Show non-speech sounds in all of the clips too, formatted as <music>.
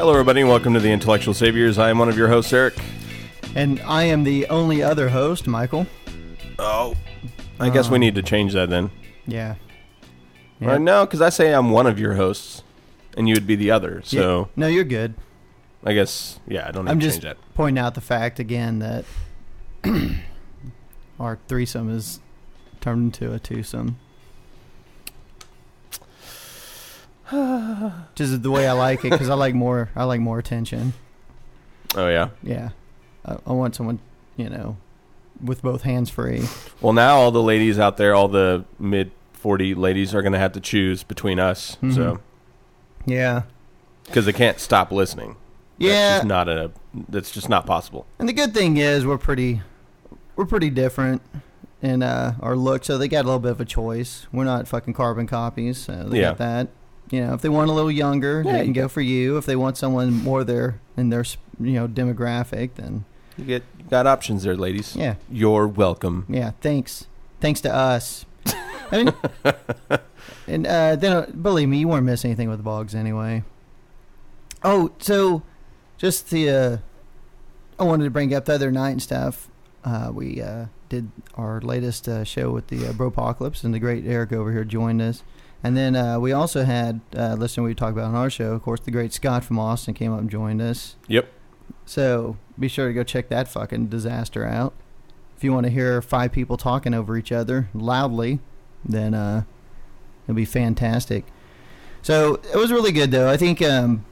Hello, everybody, and welcome to the Intellectual Saviors. I am one of your hosts, Eric. And I am the only other host, Michael. Oh, I guess we um, need to change that then. Yeah. Right no, because I say I'm one of your hosts, and you would be the other. So Yeah. no, you're good. I guess, yeah, I don't need I'm to just change that. pointing out the fact again that <clears throat> our threesome is turned into a twosome. <sighs> Just the way I like it because I like more. I like more attention. Oh yeah. Yeah, I, I want someone you know with both hands free. Well, now all the ladies out there, all the mid 40 ladies, are going to have to choose between us. Mhm. So Yeah, because they can't stop listening. That's yeah. just not a. That's just not possible. And the good thing is we're pretty we're pretty different in uh, our look, so they got a little bit of a choice. We're not fucking carbon copies, so they Yeah. got that. You know, if they want a little younger, Yeah, they can go for you. If they want someone more their in their you know demographic, then You get you got options there, ladies. yeah, You're welcome. yeah. Thanks, thanks to us. I mean, <laughs> and uh, then believe me, you weren't missing anything with the Boggs anyway. Oh, so just the uh, I wanted to bring up the other night and stuff. Uh, we uh, did our latest uh, show with the uh, Bropocalypse, and the great Eric over here joined us. And then uh, we also had uh, listener we talked about on our show. Of course, the great Scott from Austin came up and joined us. Yep. So be sure to go check that fucking disaster out. If you want to hear five people talking over each other loudly, then uh, it'll be fantastic. So it was really good, though. I think. Um,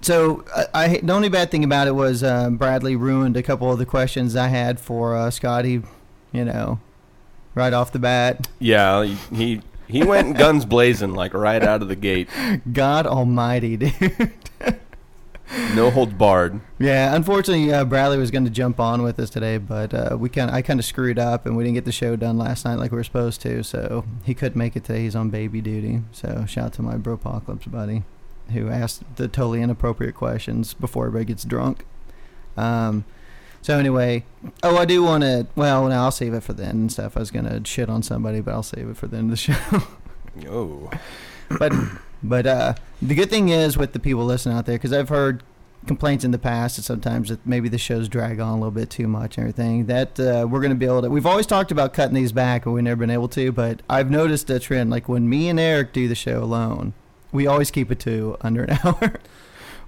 so I, I the only bad thing about it was uh, Bradley ruined a couple of the questions I had for uh, Scotty. You know, right off the bat. Yeah. He he went guns blazing like right out of the gate. God Almighty, <laughs> dude. No holds barred. Yeah, unfortunately, uh, Bradley was going to jump on with us today, but uh, we kind I kind of screwed up and we didn't get the show done last night like we were supposed to, so he couldn't make it today. He's on baby duty. So shout out to my Bropocalypse buddy who asked the totally inappropriate questions before everybody gets drunk. Um, so anyway, oh, I do want to. Well, now I'll save it for the end and stuff. I was gonna shit on somebody, but I'll save it for the end of the <laughs> show. Oh. but but uh, the good thing is with the people listening out there, because I've heard complaints in the past that sometimes that maybe the shows drag on a little bit too much and everything. That uh, we're going to be able to. We've always talked about cutting these back, and we've never been able to. But I've noticed a trend. Like when me and Eric do the show alone, we always keep it to under an <laughs> hour,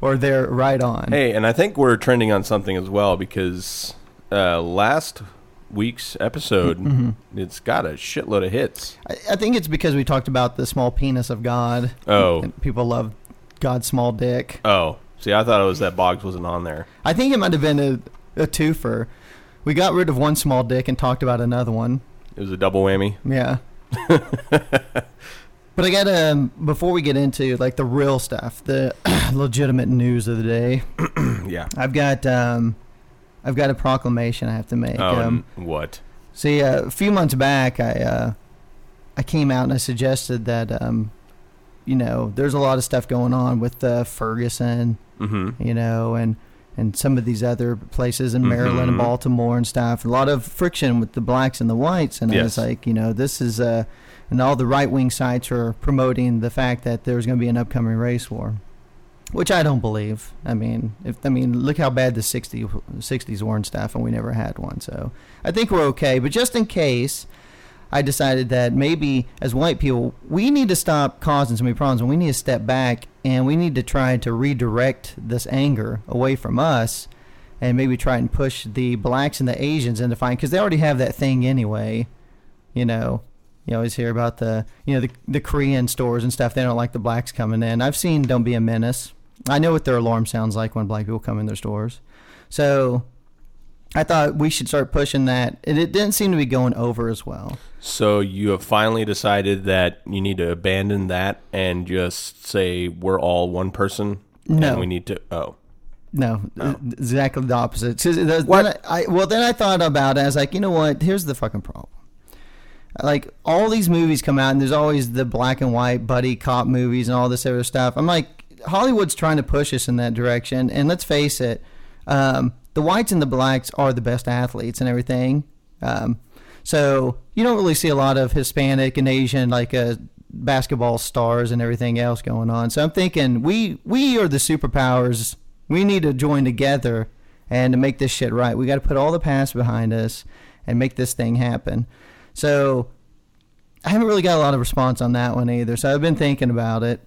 or they're right on. Hey, and I think we're trending on something as well because uh, last week's episode, Mhm. it's got a shitload of hits. I, I think it's because we talked about the small penis of God. Oh. and people love God's small dick. Oh, see, I thought it was that Boggs wasn't on there. I think it might have been a, a twofer. We got rid of one small dick and talked about another one. It was a double whammy. Yeah. <laughs> but I got to um, before we get into like the real stuff, the <clears throat> legitimate news of the day. <clears throat> yeah. I've got um, I've got a proclamation I have to make. Oh, um, what? see, uh, a few months back, I uh, I came out and I suggested that um, you know, there's a lot of stuff going on with uh, Ferguson Mm-hmm. you know, and and some of these other places in Maryland and Mhm. Baltimore and stuff. A lot of friction with the blacks and the whites, and I was like, you know, this is uh, and all the right wing sites are promoting the fact that there's going to be an upcoming race war, which I don't believe. I mean, if I mean, look how bad the 60, 60s were and stuff, and we never had one. So I think we're okay. But just in case, I decided that maybe as white people, we need to stop causing so many problems and we need to step back and we need to try to redirect this anger away from us and maybe try and push the blacks and the Asians into fine because they already have that thing anyway. You know, you always hear about the you know the the Korean stores and stuff. They don't like the blacks coming in. I've seen "Don't Be a Menace." I know what their alarm sounds like when black people come in their stores. So I thought we should start pushing that, and it didn't seem to be going over as well. So you have finally decided that you need to abandon that and just say we're all one person. No. and we need to. Oh, No, oh. exactly the opposite. What? Then I, I, well, then I thought about it. I was like, you know what? Here's the fucking problem. Like all these movies come out, and there's always the black and white buddy cop movies and all this other stuff. I'm like, Hollywood's trying to push us in that direction. And let's face it, um, the whites and the blacks are the best athletes and everything. Um, so you don't really see a lot of Hispanic and Asian like uh, basketball stars and everything else going on. So I'm thinking we we are the superpowers. We need to join together and to make this shit right. We got to put all the past behind us and make this thing happen. So I haven't really got a lot of response on that one either. So I've been thinking about it,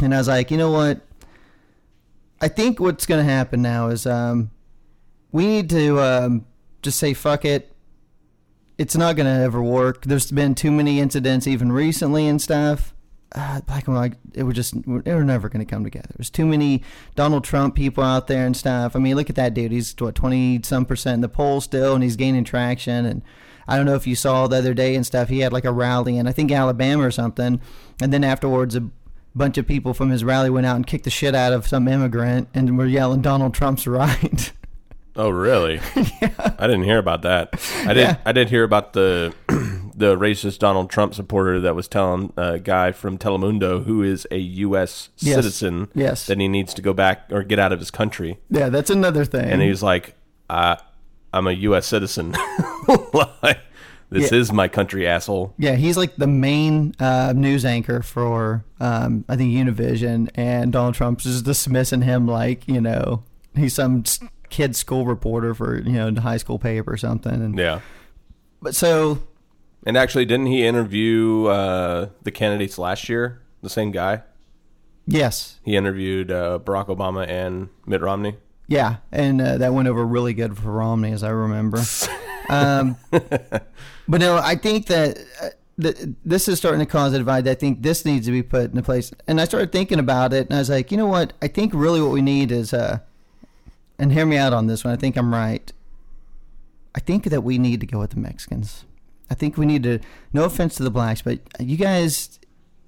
and I was like, you know what? I think what's going to happen now is um, we need to um, just say fuck it. It's not going to ever work. There's been too many incidents, even recently and stuff. Uh, black and white, it was just, they were never going to come together. There's too many Donald Trump people out there and stuff. I mean, look at that dude. He's what twenty some percent in the poll still, and he's gaining traction. And I don't know if you saw the other day and stuff. He had like a rally in I think Alabama or something, and then afterwards a bunch of people from his rally went out and kicked the shit out of some immigrant and were yelling Donald Trump's <laughs> right. oh, really? <laughs> yeah. I didn't hear about that. I did. Yeah. I did hear about the <clears throat> the racist Donald Trump supporter that was telling a guy from Telemundo who is a U.S. Yes. citizen Yes. that he needs to go back or get out of his country, yeah, that's another thing. and he was like, I, "I'm a U.S. citizen. <laughs> Like, this Yeah. is my country, asshole." Yeah, he's like the main uh, news anchor for um, I think Univision, and Donald Trump's just dismissing him like you know he's some kid school reporter for you know the high school paper or something. And Yeah. but so And actually, didn't he interview uh, the candidates last year? The same guy. yes, He interviewed uh, Barack Obama and Mitt Romney. Yeah, and uh, that went over really good for Romney, as I remember. <laughs> um, but no, I think that. Uh, th- this is starting to cause a divide. I think this needs to be put into place. And I started thinking about it, and I was like, you know what? I think really what we need is, uh, and hear me out on this one. I think I'm right. I think that we need to go with the Mexicans. I think we need to. No offense to the blacks, but you guys,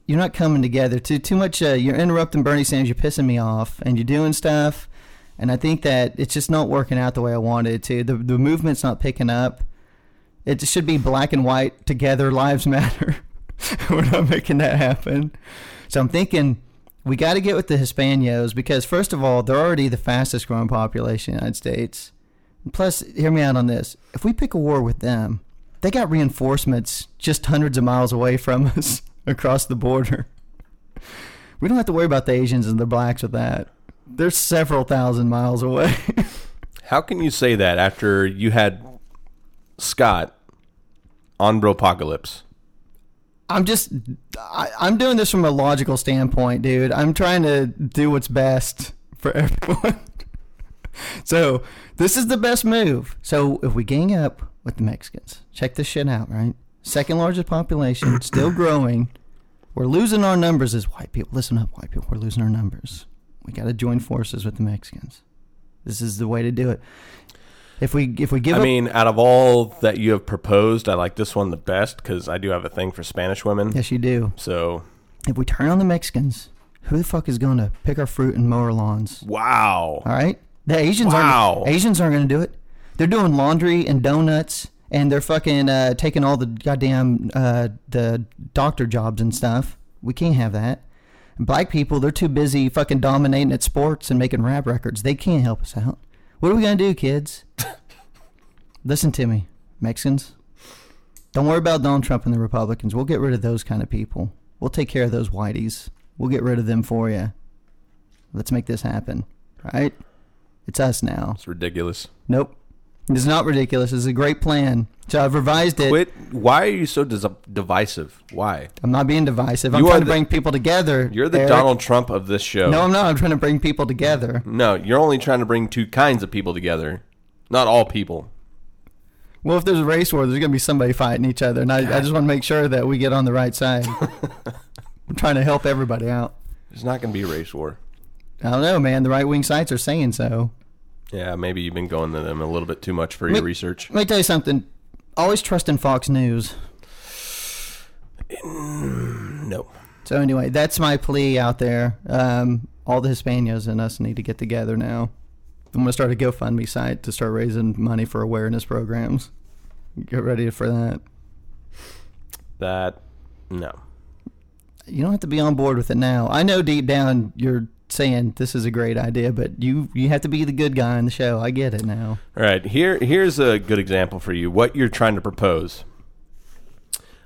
you're not coming together. Too too much. Uh, you're interrupting Bernie Sanders. You're pissing me off, and you're doing stuff. And I think that it's just not working out the way I wanted it to. The the movement's not picking up. It should be black and white together. Lives matter. <laughs> We're not making that happen. So I'm thinking we got to get with the Hispanos because first of all, they're already the fastest growing population in the United States. Plus, hear me out on this. If we pick a war with them, they got reinforcements just hundreds of miles away from <laughs> us across the border. We don't have to worry about the Asians and the blacks with that. They're several thousand miles away. <laughs> How can you say that after you had Scott on Bropocalypse? I'm just, I, I'm doing this from a logical standpoint, dude. I'm trying to do what's best for <laughs> everyone. so this is the best move. So if we gang up with the Mexicans, check this shit out, right? Second largest population, still growing. We're losing our numbers as white people. Listen up, white people. We're losing our numbers. We got to join forces with the Mexicans. This is the way to do it. If we if we give I up, mean, out of all that you have proposed, I like this one the best because I do have a thing for Spanish women. yes, you do. So, If we turn on the Mexicans, who the fuck is going to pick our fruit and mow our lawns? wow. All right, the Asians Wow. aren't. Asians aren't going to do it. They're doing laundry and donuts, and they're fucking uh, taking all the goddamn uh, the doctor jobs and stuff. We can't have that. Black people, they're too busy fucking dominating at sports and making rap records. They can't help us out. What are we gonna do, kids? <laughs> Listen to me, Mexicans. Don't worry about Donald Trump and the Republicans. We'll get rid of those kind of people. We'll take care of those whiteys. We'll get rid of them for you. Let's make this happen. right? It's us now. It's ridiculous. Nope. It's not ridiculous. It's a great plan. So I've revised it. Quit. Why are you so dis- divisive? Why? I'm not being divisive. I'm You are trying to the- bring people together. You're the Eric. Donald Trump of this show. No, I'm not. I'm trying to bring people together. No, you're only trying to bring two kinds of people together, not all people. Well, if there's a race war, there's going to be somebody fighting each other, and I, I just want to make sure that we get on the right side. <laughs> I'm trying to help everybody out. There's not going to be a race war. I don't know, man. The right wing sites are saying so. Yeah, maybe you've been going to them a little bit too much for your research. Let me tell you something. Always trust in Fox News. No. So anyway, that's my plea out there. Um, all the Hispanos and us need to get together now. I'm gonna start a GoFundMe site to start raising money for awareness programs. Get ready for that. That, no. You don't have to be on board with it now. I know deep down you're saying this is a great idea, but you you have to be the good guy in the show. I get it now. All right, here here's a good example for you. What you're trying to propose.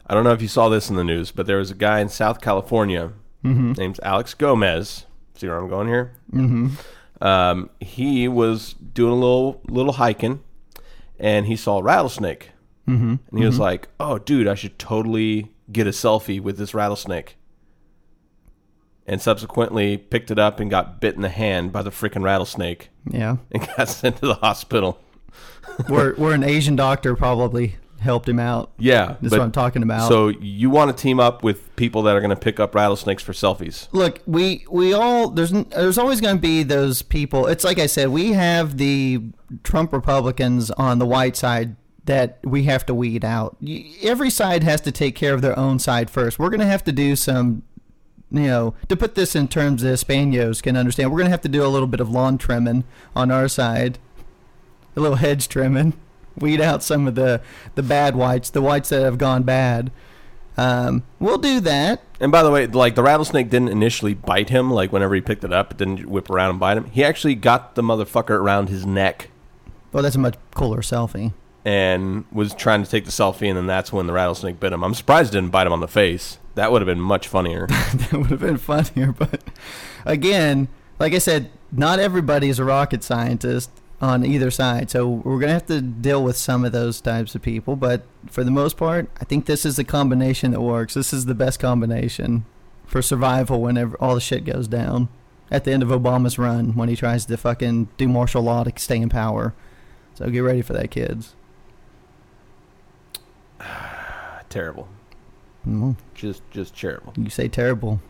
I don't know if you saw this in the news, but there was a guy in South California named Alex Gomez. See where I'm going here? Mm-hmm. Um, he was doing a little little hiking, and he saw a rattlesnake, mm-hmm. and he was like, "Oh, dude, I should totally get a selfie with this rattlesnake." And subsequently picked it up and got bit in the hand by the freaking rattlesnake Yeah, <laughs> and got sent to the hospital. <laughs> where where an Asian doctor probably helped him out. Yeah, That's what I'm talking about. So you want to team up with people that are going to pick up rattlesnakes for selfies? look we we all there's there's always going to be those people it's like i said we have the trump republicans on the white side that we have to weed out every side has to take care of their own side first we're going to have to do some you know to put this in terms that Spanos can understand we're going to have to do a little bit of lawn trimming on our side a little hedge trimming weed out some of the the bad whites the whites that have gone bad um, we'll do that And by the way, like the rattlesnake didn't initially bite him. Like whenever he picked it up, it didn't whip around and bite him. He actually got the motherfucker around his neck well that's a much cooler selfie and was trying to take the selfie, and then that's when the rattlesnake bit him. I'm surprised it didn't bite him on the face. That would have been much funnier. <laughs> that would have been funnier. But again, like I said, not everybody is a rocket scientist on either side. So we're going to have to deal with some of those types of people. But for the most part, I think this is the combination that works. This is the best combination for survival whenever all the shit goes down. At the end of Obama's run, when he tries to fucking do martial law to stay in power. So get ready for that, kids. <sighs> terrible. Mm, Just, just terrible. You say terrible.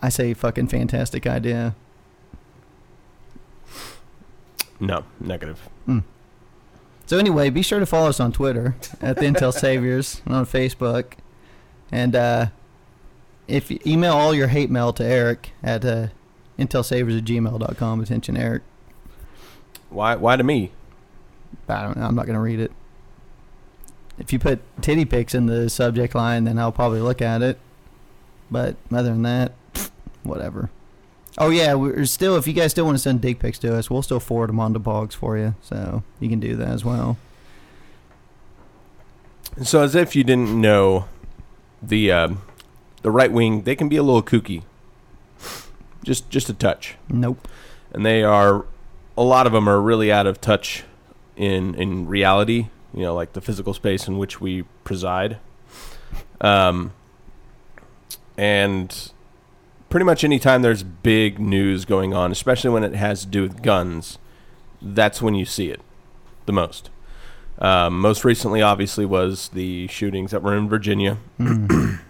I say fucking fantastic idea. No, negative. So anyway, be sure to follow us on Twitter at the Intel <laughs> Saviors and on Facebook, and uh, if you email all your hate mail to Eric at uh, intelsaviors at gmail.com. Attention, Eric. Why? Why to me? I don't know. I'm not gonna read it. If you put titty pics in the subject line, then I'll probably look at it. But other than that, <sniffs> whatever. Oh yeah, we're still. If you guys still want to send dick pics to us, we'll still forward them on to Boggs for you, so you can do that as well. So as if you didn't know, the uh, the right wing they can be a little kooky. Just just a touch, Nope. and they are a lot of them are really out of touch in in reality. You know, like the physical space in which we preside. Um, and pretty much anytime there's big news going on, especially when it has to do with guns, that's when you see it the most. Um, most recently, obviously, was the shootings that were in Virginia. <clears throat>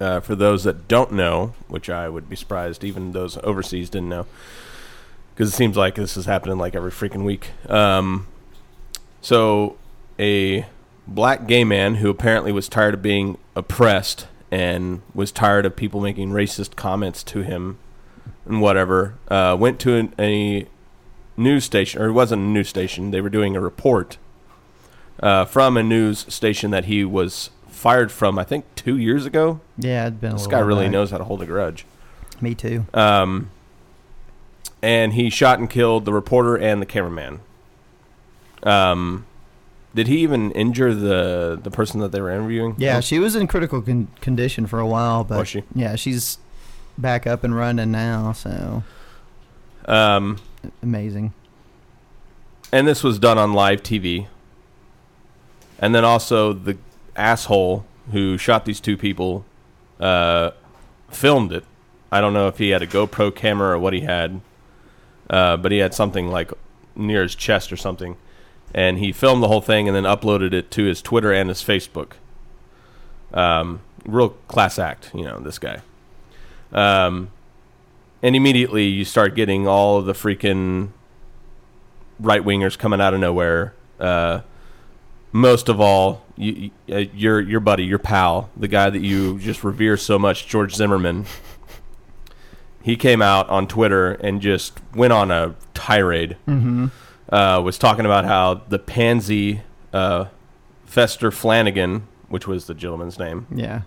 uh, for those that don't know, which I would be surprised even those overseas didn't know, because it seems like this is happening like every freaking week. Um, so, a black gay man who apparently was tired of being oppressed and was tired of people making racist comments to him and whatever, uh, went to an, a news station, or it wasn't a news station. They were doing a report uh, from a news station that he was fired from. I think two years ago. Yeah, it's been. This guy really back. knows how to hold a grudge. Me too. Um, and he shot and killed the reporter and the cameraman. Um, did he even injure the the person that they were interviewing? Yeah, Oh, she was in critical con- condition for a while, but Was she? yeah, she's back up and running now. So Um, amazing. and this was done on live TV. And then also the asshole who shot these two people uh, filmed it. I don't know if he had a GoPro camera or what he had, uh, but he had something like near his chest or something, and he filmed the whole thing and then uploaded it to his Twitter and his Facebook. Um, real class act, you know, this guy. Um, and immediately you start getting all of the freaking right wingers coming out of nowhere. Uh, most of all, you, uh, your your buddy, your pal, the guy that you just revere so much, George Zimmerman. He came out on Twitter and just went on a tirade. Mm-hmm. Uh, was talking about how the pansy uh, Vester Flanagan, which was the gentleman's name, Yeah.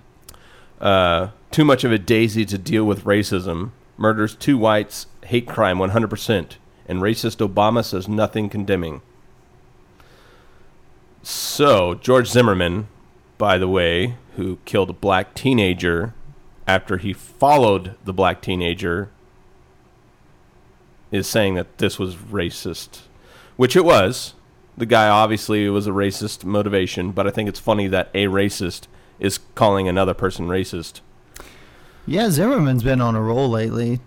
uh, too much of a daisy to deal with racism, murders two whites, hate crime 100%, and racist Obama says nothing condemning. So, George Zimmerman, by the way, who killed a black teenager after he followed the black teenager, is saying that this was racist, which it was. The guy obviously was a racist motivation, but I think it's funny that a racist is calling another person racist. Yeah, Zimmerman's been on a roll lately.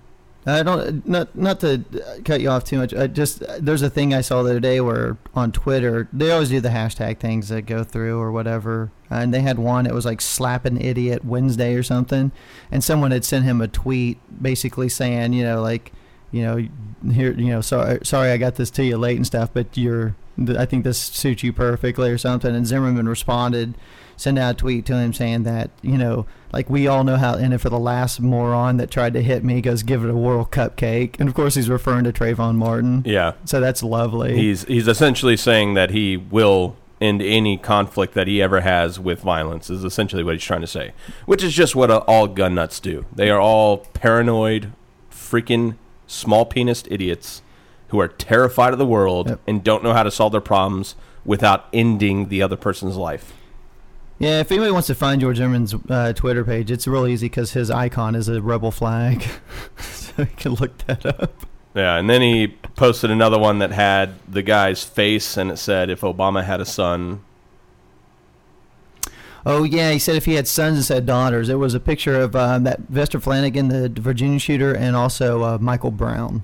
I don't not not to cut you off too much. I just there's a thing I saw the other day where on Twitter they always do the hashtag things that go through or whatever, and they had one. It was like slap an idiot Wednesday or something, and someone had sent him a tweet basically saying, you know, like, you know, here, you know, sorry, sorry, I got this to you late and stuff, but you're, I think this suits you perfectly or something. And Zimmerman responded, send out a tweet to him saying that, you know, like we all know how it ended for the last moron that tried to hit me goes give it a World Cup cake. And of course he's referring to Trayvon Martin. Yeah. So that's lovely. He's he's essentially saying that he will end any conflict that he ever has with violence is essentially what he's trying to say, which is just what all gun nuts do. They are all paranoid, freaking small penised idiots who are terrified of the world Yep. and don't know how to solve their problems without ending the other person's life. yeah, if anybody wants to find George Zimmerman's uh, Twitter page, it's real easy because his icon is a rebel flag. <laughs> so you can look that up. Yeah, and then he posted another one that had the guy's face and it said if Obama had a son, Oh yeah, he said if he had sons instead of daughters. There was a picture of um, that Vester Flanagan, the Virginia shooter, and also uh, Michael Brown,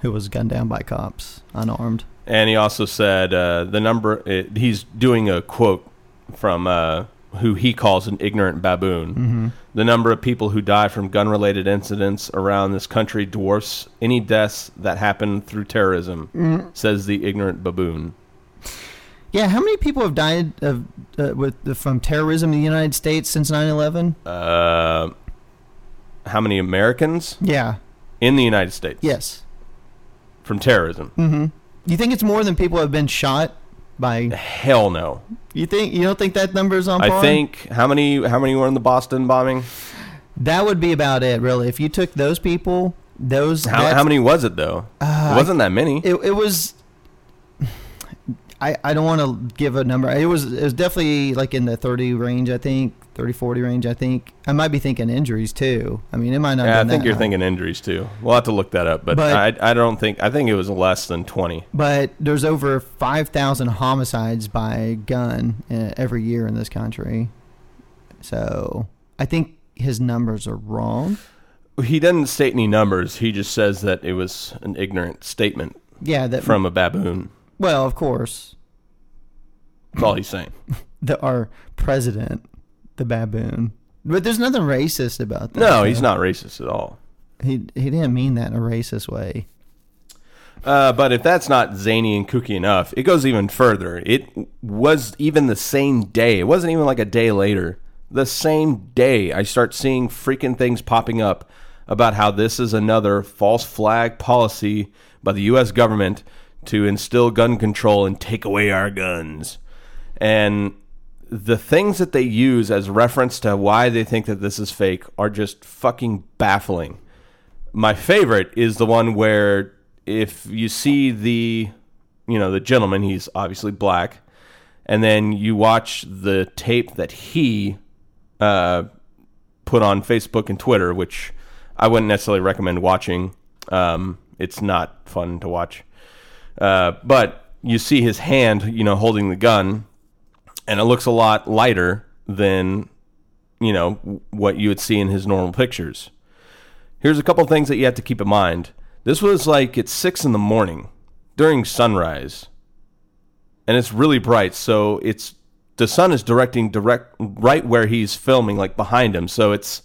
who was gunned down by cops, unarmed. And he also said uh, the number. It, he's doing a quote from uh, who he calls an ignorant baboon. Mm-hmm. The number of people who die from gun-related incidents around this country dwarfs any deaths that happen through terrorism," says the ignorant baboon. Yeah, how many people have died of uh, with from terrorism in the United States since 9/11? Uh, how many Americans Yeah. in the United States Yes. from terrorism? Mm-hmm. You think it's more than people have been shot by? Hell no. You think you don't think that number is on par? I think how many how many were in the Boston bombing? that would be about it, really. If you took those people, those How, how many was it though? Uh, it wasn't that many. It, it was. I, I don't want to give a number. It was it was definitely like in the 30 range, I think. 30, 40 range, I think. I might be thinking injuries too. I mean, it might not yeah, I think you're high. thinking injuries too. We'll have to look that up, but, But- I I don't think I think it was less than twenty. But there's over 5,000 homicides by gun uh, every year in this country. So I think his numbers are wrong. He doesn't state any numbers. He just says that it was an ignorant statement Yeah, that from a baboon. Well, of course, That's all he's saying. <laughs> the our president, the baboon. But there's nothing racist about that. No, he's not racist at all. He he didn't mean that in a racist way. Uh, but if that's not zany and kooky enough, it goes even further. It was even the same day. It wasn't even like a day later. The same day, I start seeing freaking things popping up about how this is another false flag policy by the U.S. government to instill gun control and take away our guns. And the things that they use as reference to why they think that this is fake are just fucking baffling. My favorite is the one where if you see the you know the gentleman he's obviously black and then you watch the tape that he uh, put on Facebook and Twitter which I wouldn't necessarily recommend watching um, it's not fun to watch uh, but you see his hand, you know, holding the gun, and it looks a lot lighter than, you know, what you would see in his normal pictures. Here's a couple things that you have to keep in mind. This was like it's six in the morning during sunrise, and it's really bright. So it's the sun is directing direct right where he's filming, like behind him. So it's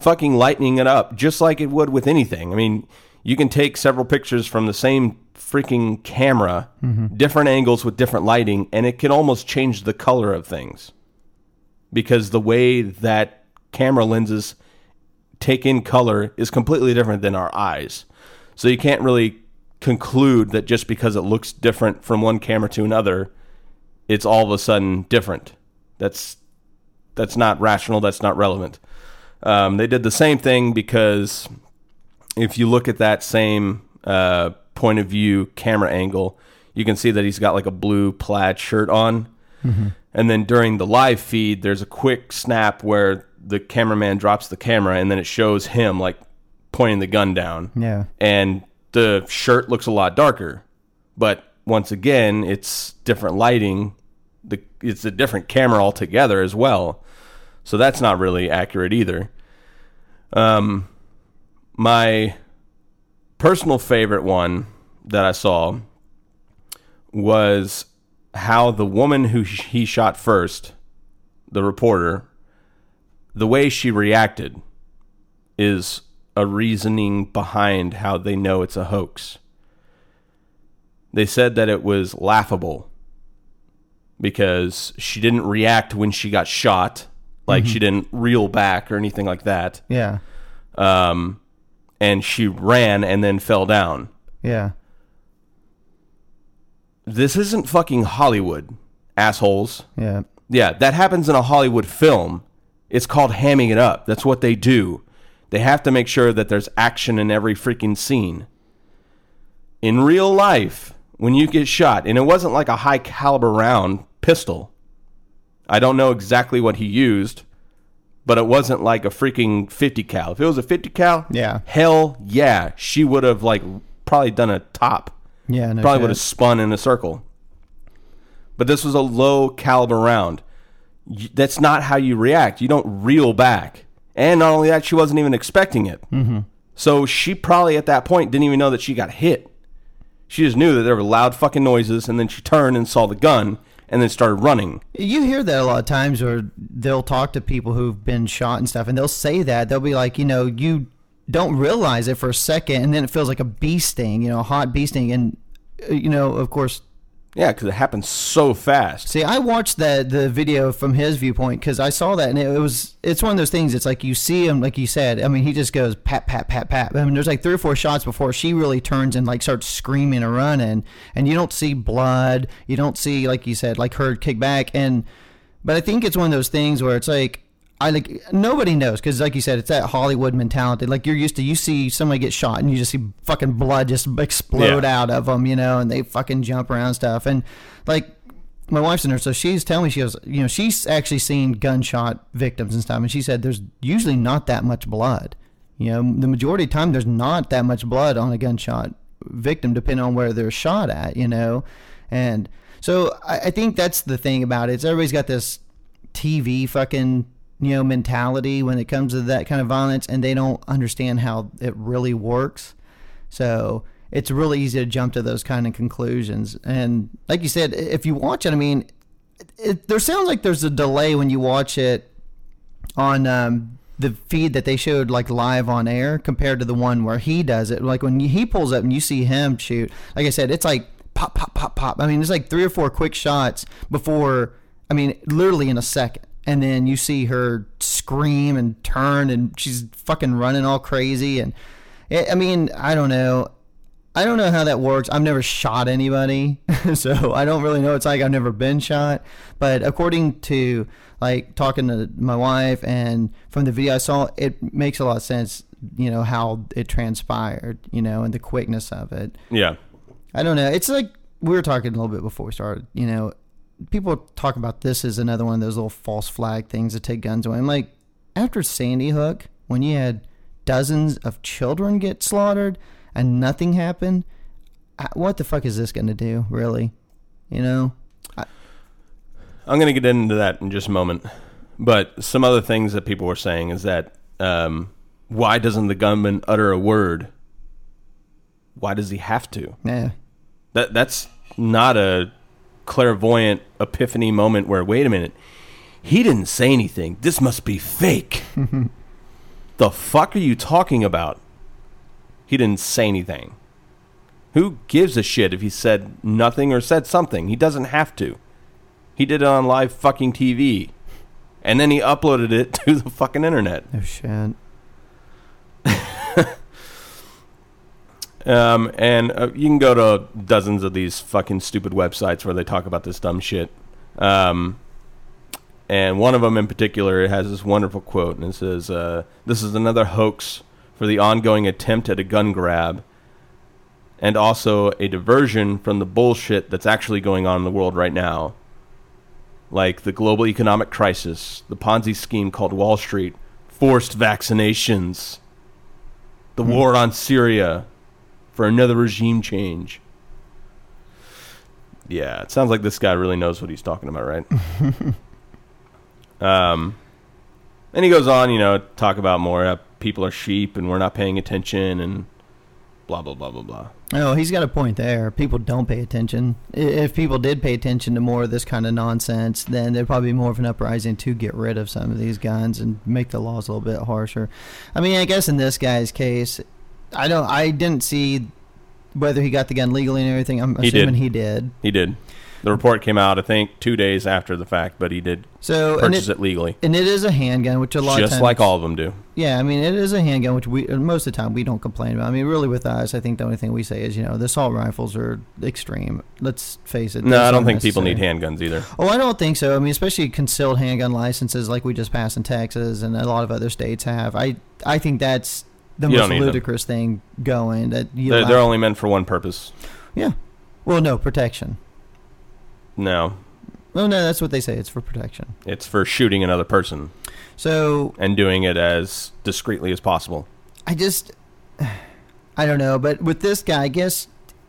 fucking lightening it up, just like it would with anything. I mean, you can take several pictures from the same freaking camera, different angles with different lighting, and it can almost change the color of things because the way that camera lenses take in color is completely different than our eyes. So you can't really conclude that just because it looks different from one camera to another, it's all of a sudden different. That's that's not rational. That's not relevant. Um, they did the same thing because if you look at that same uh, point of view camera angle, you can see that he's got like a blue plaid shirt on. And then during the live feed, there's a quick snap where the cameraman drops the camera and then it shows him like pointing the gun down. Yeah. And the shirt looks a lot darker. But once again, it's different lighting. The, it's a different camera altogether as well. So that's not really accurate either. Um, my personal favorite one that I saw was how the woman who he shot first, the reporter, the way she reacted is a reasoning behind how they know it's a hoax. They said that it was laughable because she didn't react when she got shot, like she didn't reel back or anything like that. Yeah. Um, and she ran and then fell down. Yeah. This isn't fucking Hollywood, assholes. Yeah. Yeah, that happens in a Hollywood film. It's called hamming it up. That's what they do. They have to make sure that there's action in every freaking scene. In real life, when you get shot, and it wasn't like a high caliber round pistol. I don't know exactly what he used, but it wasn't like a freaking 50 cal. If it was a 50 cal, Yeah. hell yeah, she would have like probably done a top Yeah. No probably would have spun in a circle. But this was a low caliber round. That's not how you react. You don't reel back. And not only that, she wasn't even expecting it. Mm-hmm. So she probably at that point didn't even know that she got hit. She just knew that there were loud fucking noises, and then she turned and saw the gun, and then started running. You hear that a lot of times, or they'll talk to people who've been shot and stuff, and they'll say that they'll be like, you know, you don't realize it for a second, and then it feels like a bee sting, you know, a hot bee sting, and uh, you know, of course. Yeah, because it happened so fast. See, I watched that the video from his viewpoint because I saw that, and it was it's one of those things. It's like you see him, like you said. I mean, he just goes pat pat pat pat. I mean, there's like three or four shots before she really turns and like starts screaming and running, and you don't see blood. You don't see like you said, like her kick back, and but I think it's one of those things where it's like I like nobody knows because like you said, it's that Hollywood mentality. Like you're used to, you see somebody get shot and you just see fucking blood just explode Yeah. out of them, you know, and they fucking jump around and stuff. And like my wife's a nurse, so she's telling me she goes, you know, she's actually seen gunshot victims and stuff, and she said there's usually not that much blood. You know, the majority of the time there's not that much blood on a gunshot victim, depending on where they're shot at. You know, and so I, I think that's the thing about it. it. Is everybody's got this TV fucking you know mentality when it comes to that kind of violence, and they don't understand how it really works. So it's really easy to jump to those kind of conclusions. And like you said, if you watch it, I mean, it, it, there sounds like there's a delay when you watch it on um, the feed that they showed like live on air compared to the one where he does it. Like when he pulls up and you see him shoot, like I said, it's like pop, pop, pop, pop. I mean, it's like three or four quick shots before. I mean, literally in a second. And then you see her scream and turn, and she's fucking running all crazy. And it, I mean, I don't know. I don't know how that works. I've never shot anybody, <laughs> so I don't really know what it's like. I've never been shot, but according to like talking to my wife and from the video I saw, it makes a lot of sense. You know how it transpired, you know, and the quickness of it. Yeah. I don't know. It's like we were talking a little bit before we started. You know, people talk about this as another one of those little false flag things that take guns away. I'm like, after Sandy Hook, when you had dozens of children get slaughtered and nothing happened, what the fuck is this going to do, really? You know? I'm going to get into that in just a moment. But some other things that people were saying is that um, why doesn't the gunman utter a word? Why does he have to? Yeah. That that's not a clairvoyant epiphany moment where wait a minute, he didn't say anything. This must be fake. <laughs> the fuck are you talking about? He didn't say anything. Who gives a shit if he said nothing or said something? He doesn't have to. He did it on live fucking TV. And then he uploaded it <laughs> to the fucking internet. No shit. <laughs> Um, and uh, you can go to dozens of these fucking stupid websites where they talk about this dumb shit. Um, and one of them in particular has this wonderful quote, and it says, uh, "This is another hoax for the ongoing attempt at a gun grab, and also a diversion from the bullshit that's actually going on in the world right now, like the global economic crisis, the Ponzi scheme called Wall Street, forced vaccinations, the war on Syria." For another regime change. Yeah, it sounds like this guy really knows what he's talking about, right? <laughs> um, and he goes on, you know, talk about more. Uh, people are sheep, and we're not paying attention, and blah blah blah blah blah. Oh, he's got a point there. People don't pay attention. If people did pay attention to more of this kind of nonsense, then there'd probably be more of an uprising to get rid of some of these guns and make the laws a little bit harsher. I mean, I guess in this guy's case, I don't. I didn't see whether he got the gun legally and everything. I'm He did. assuming he did. He did. The report came out, I think, two days after the fact, but he did So and purchase it, it, legally, and it is a handgun, which a lot of just times, like all of them do. Yeah, I mean, it is a handgun, which we most of the time we don't complain about. I mean, really, with us, I think the only thing we say is, you know, the assault rifles are extreme. Let's face it. No, I don't think people need handguns either. Oh, I don't think so. I mean, especially concealed handgun licenses like we just passed in Texas and a lot of other states have. I I think that's the You most ludicrous thing going. That you They're, they're only meant for one purpose. yeah. Well, no protection. No, Oh no, that's what they say. It's for protection. it's for shooting another person So and doing it as discreetly as possible. I just, <sighs> I don't know. But with this guy, I guess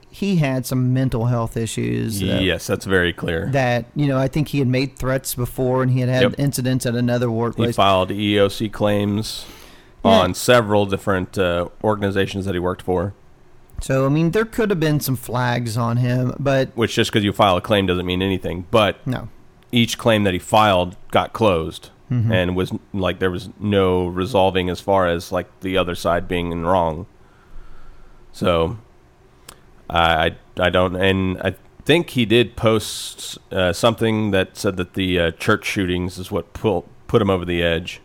he had some mental health issues. uh, yes, that's very clear. That you know, I think he had made threats before, and he had had Yep. incidents at another war. He filed EEOC claims Yeah. on several different uh, organizations that he worked for. so I mean, there could have been some flags on him, but Which just because you file a claim doesn't mean anything. But no. each claim that he filed got closed Mhm. and was like there was no resolving as far as like the other side being in wrong. So I I, I don't and I think he did post uh, something that said that the uh, church shootings is what pull, put him over the edge.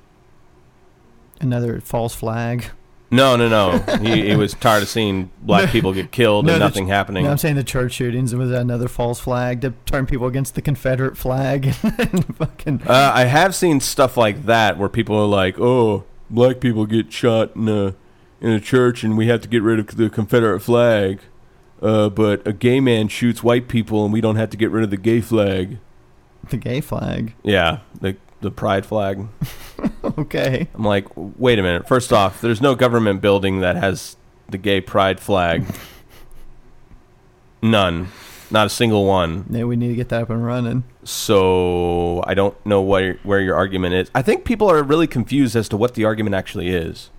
Another false flag. No, no, no. he, he was tired of seeing black <laughs> people get killed No, and the nothing happening. No, I'm saying the church shootings was another false flag to turn people against the Confederate flag. <laughs> and fucking Uh, I have seen stuff like that where people are like, "Oh, black people get shot in a in a church, and we have to get rid of the Confederate flag." Uh, but a gay man shoots white people, and we don't have to get rid of the gay flag. the gay flag. Yeah, the the pride flag. <laughs> Okay. I'm like, wait a minute. First off, there's no government building that has the gay pride flag. <laughs> None, not a single one. Yeah, we need to get that up and running. So I don't know where where your argument is. I think people are really confused as to what the argument actually is.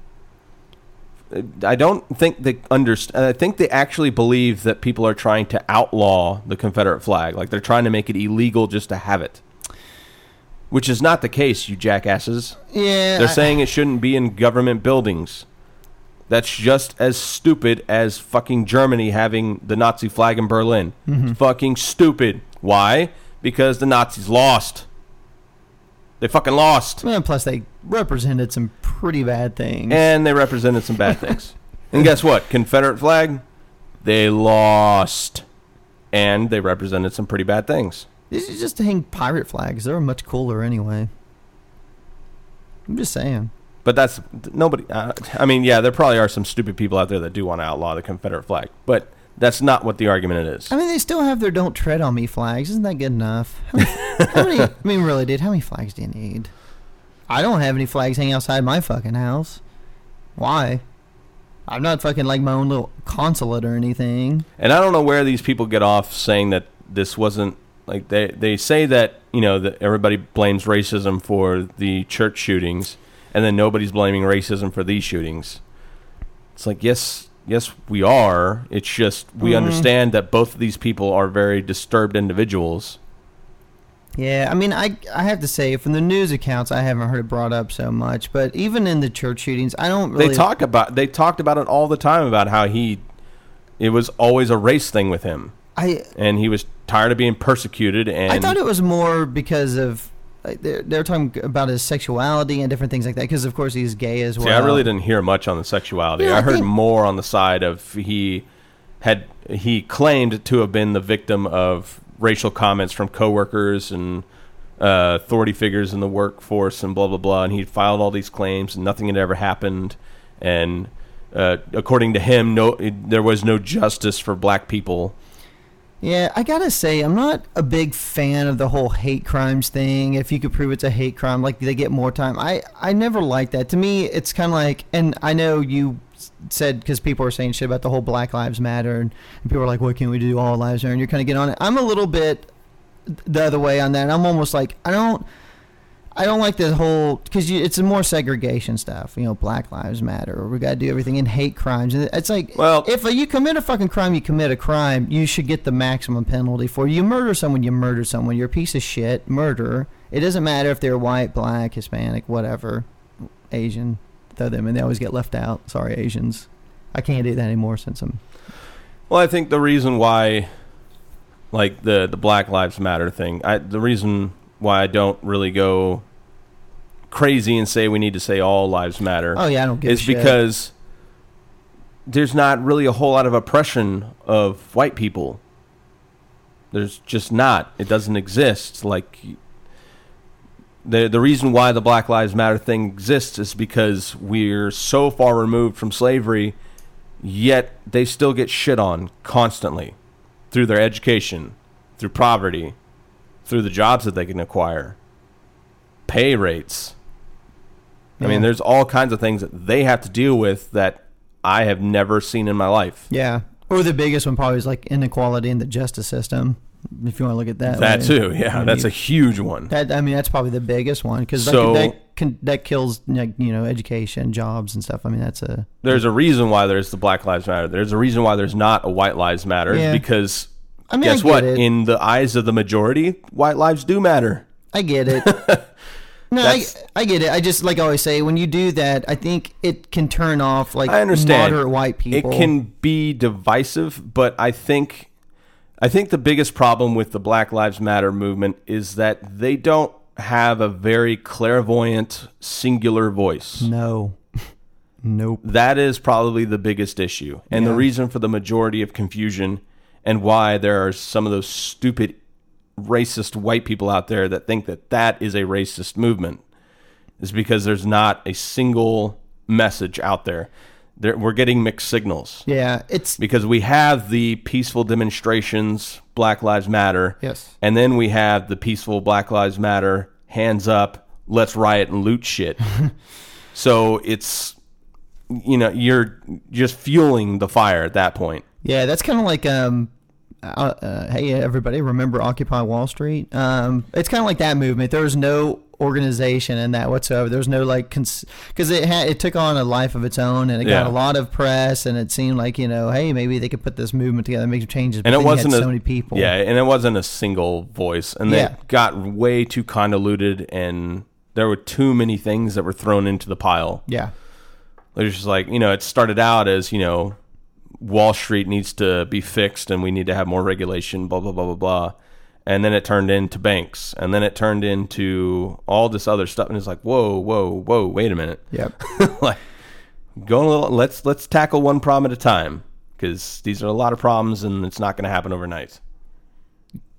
Uh, I don't think they understand. Uh, I think they actually believe that people are trying to outlaw the Confederate flag, like they're trying to make it illegal just to have it. Which is not the case, you jackasses. Yeah. They're I- saying it shouldn't be in government buildings. That's just as stupid as fucking Germany having the Nazi flag in Berlin. Mm-hmm. It's fucking stupid. Why? Because the Nazis lost. They fucking lost. Well, plus, they represented some pretty bad things. And they represented some bad things. <laughs> And guess what? Confederate flag, they lost. And they represented some pretty bad things. These are just to hang pirate flags. They're much cooler anyway. I'm just saying. But that's nobody. Uh, I mean, yeah, there probably are some stupid people out there that do want to outlaw the Confederate flag, but that's not what the argument is. I mean, they still have their "Don't Tread on Me" flags. Isn't that good enough? How many, how many- <laughs> I mean, really, dude, how many flags do you need? I don't have any flags hanging outside my fucking house. Why? I'm not fucking like my own little consulate or anything. And I don't know where these people get off saying that this wasn't like they they say that you know that everybody blames racism for the church shootings, and then nobody's blaming racism for these shootings. It's like yes, yes, we are. It's just we Mhm. understand that both of these people are very disturbed individuals. Yeah, I mean, I I have to say, from the news accounts, I haven't heard it brought up so much. But even in the church shootings, I don't really. They talk about they talked about it all the time about how he it was always a race thing with him, I and he was tired of being persecuted. And I thought it was more because of like, they're they're talking about his sexuality and different things like that. Because of course he's gay as well. See, I really didn't hear much on the sexuality. Yeah, I I heard more on the side of he had he claimed to have been the victim of racial comments from coworkers and uh, authority figures in the workforce and blah blah blah. And he filed all these claims, and nothing had ever happened. And uh, according to him, no, there was no justice for black people. Yeah, I gotta say, I'm not a big fan of the whole hate crimes thing. If you could prove it's a hate crime, like they get more time. I I never liked that. To me, it's kind of like, and I know you said because people are saying shit about the whole Black Lives Matter, and, and people are like, "What can we do? All lives matter." And you're kind of getting on it. I'm a little bit the other way on that. I'm almost like I don't. I don't like the whole because it's more segregation stuff. You know, Black Lives Matter, or we got to do everything in hate crimes. And it's like, Well- if you commit a fucking crime, you commit a crime. You should get the maximum penalty for it. You murder someone, you murder someone. You're a piece of shit, murderer. It doesn't matter if they're white, black, Hispanic, whatever, Asian. Throw them in. They always get left out. Sorry, Asians. I can't do that anymore since I'm. Well, I think the reason why, like the the Black Lives Matter thing, I, the reason why I don't really go crazy and say we need to say all lives matter Oh yeah, I don't give is because there's not really a whole lot of oppression of white people. There's just not. It doesn't exist. Like the the reason why the Black Lives Matter thing exists is because we're so far removed from slavery, yet they still get shit on constantly through their education, through poverty, through the jobs that they can acquire, pay rates. I mean, there's all kinds of things that they have to deal with that I have never seen in my life. yeah. Or the biggest one probably is like inequality in the justice system. If you want to look at that. That way. too, yeah, I that's a huge one. That I mean, that's probably the biggest one because So- that that, can, that kills you know education, jobs, and stuff. I mean, that's a There's a reason why there's the Black Lives Matter. There's a reason why there's not a White Lives Matter Yeah. because I mean, guess I what? it. In the eyes of the majority, white lives do matter. I get it. <laughs> No, I, I get it. I just like I always say when you do that, I think it can turn off like I understand. moderate white people. It can be divisive, but I think I think the biggest problem with the Black Lives Matter movement is that they don't have a very clairvoyant singular voice. no, <laughs> nope. That is probably the biggest issue. And the reason for the majority of confusion and why there are some of those stupid racist white people out there that think that that is a racist movement is because there's not a single message out there. there we're getting mixed signals Yeah, it's because we have the peaceful demonstrations, Black Lives Matter, yes. and then we have the peaceful Black Lives Matter, hands up, let's riot and loot shit. <laughs> so it's, you know, you're just fueling the fire at that point. Yeah, that's kind of like um, uh, uh, hey everybody, remember Occupy Wall Street? Um, it's kind of like that movement. There was no organization in that whatsoever. There was no like because it had it took on a life of its own and it got a lot of press and it seemed like you know hey maybe they could put this movement together and make some changes. But And it then you had wasn't a, so many people. Yeah, and it wasn't a single voice. And Yeah. it got way too convoluted and there were too many things that were thrown into the pile. yeah, It was just like, you know, it started out as, you know, Wall Street needs to be fixed and we need to have more regulation, blah, blah, blah, blah, blah. And then it turned into banks. And then it turned into all this other stuff. And it's like, whoa, whoa, whoa, wait a minute. yep. <laughs> like, going a little, let's, let's tackle one problem at a time because these are a lot of problems and it's not going to happen overnight.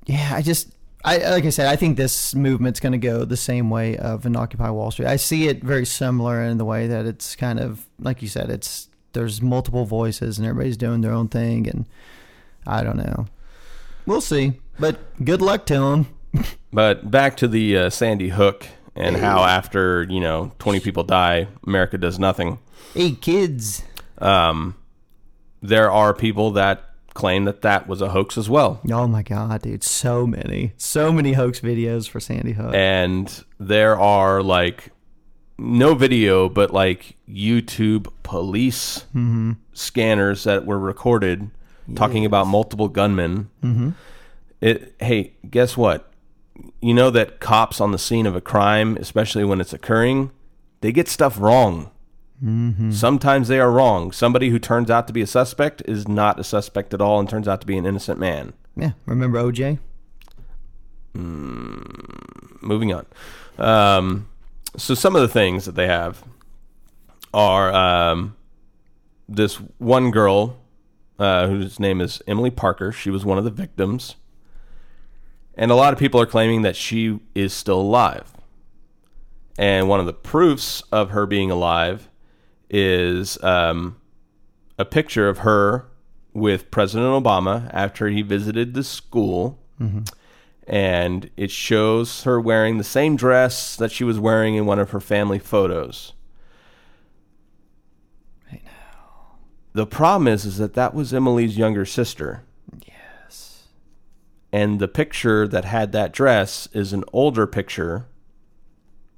Yeah, I just, I like I said, I think this movement's going to go the same way of an Occupy Wall Street. I see it very similar in the way that it's kind of like you said, it's there's multiple voices and everybody's doing their own thing, and I don't know. We'll see, but good luck to them. <laughs> But back to the uh, Sandy Hook and how after, you know, 20 people die, America does nothing. Hey, kids. Um, there are people that claim that that was a hoax as well. Oh my god, dude! So many, so many hoax videos for Sandy Hook. and there are like no video but like youtube police scanners that were recorded talking about multiple gunmen. Mm-hmm. it hey guess what? You know that cops on the scene of a crime especially when it's occurring they get stuff wrong. Sometimes they are wrong. Somebody who turns out to be a suspect is not a suspect at all and turns out to be an innocent man. Yeah, remember OJ? moving on. Um, so some of the things that they have are um, this one girl uh, whose name is Emilie Parker. She was one of the victims, and a lot of people are claiming that she is still alive. And one of the proofs of her being alive is um, a picture of her with President Obama after he visited the school and it shows her wearing the same dress that she was wearing in one of her family photos. The problem is, is that that was Emilie's younger sister, Yes. and the picture that had that dress is an older picture.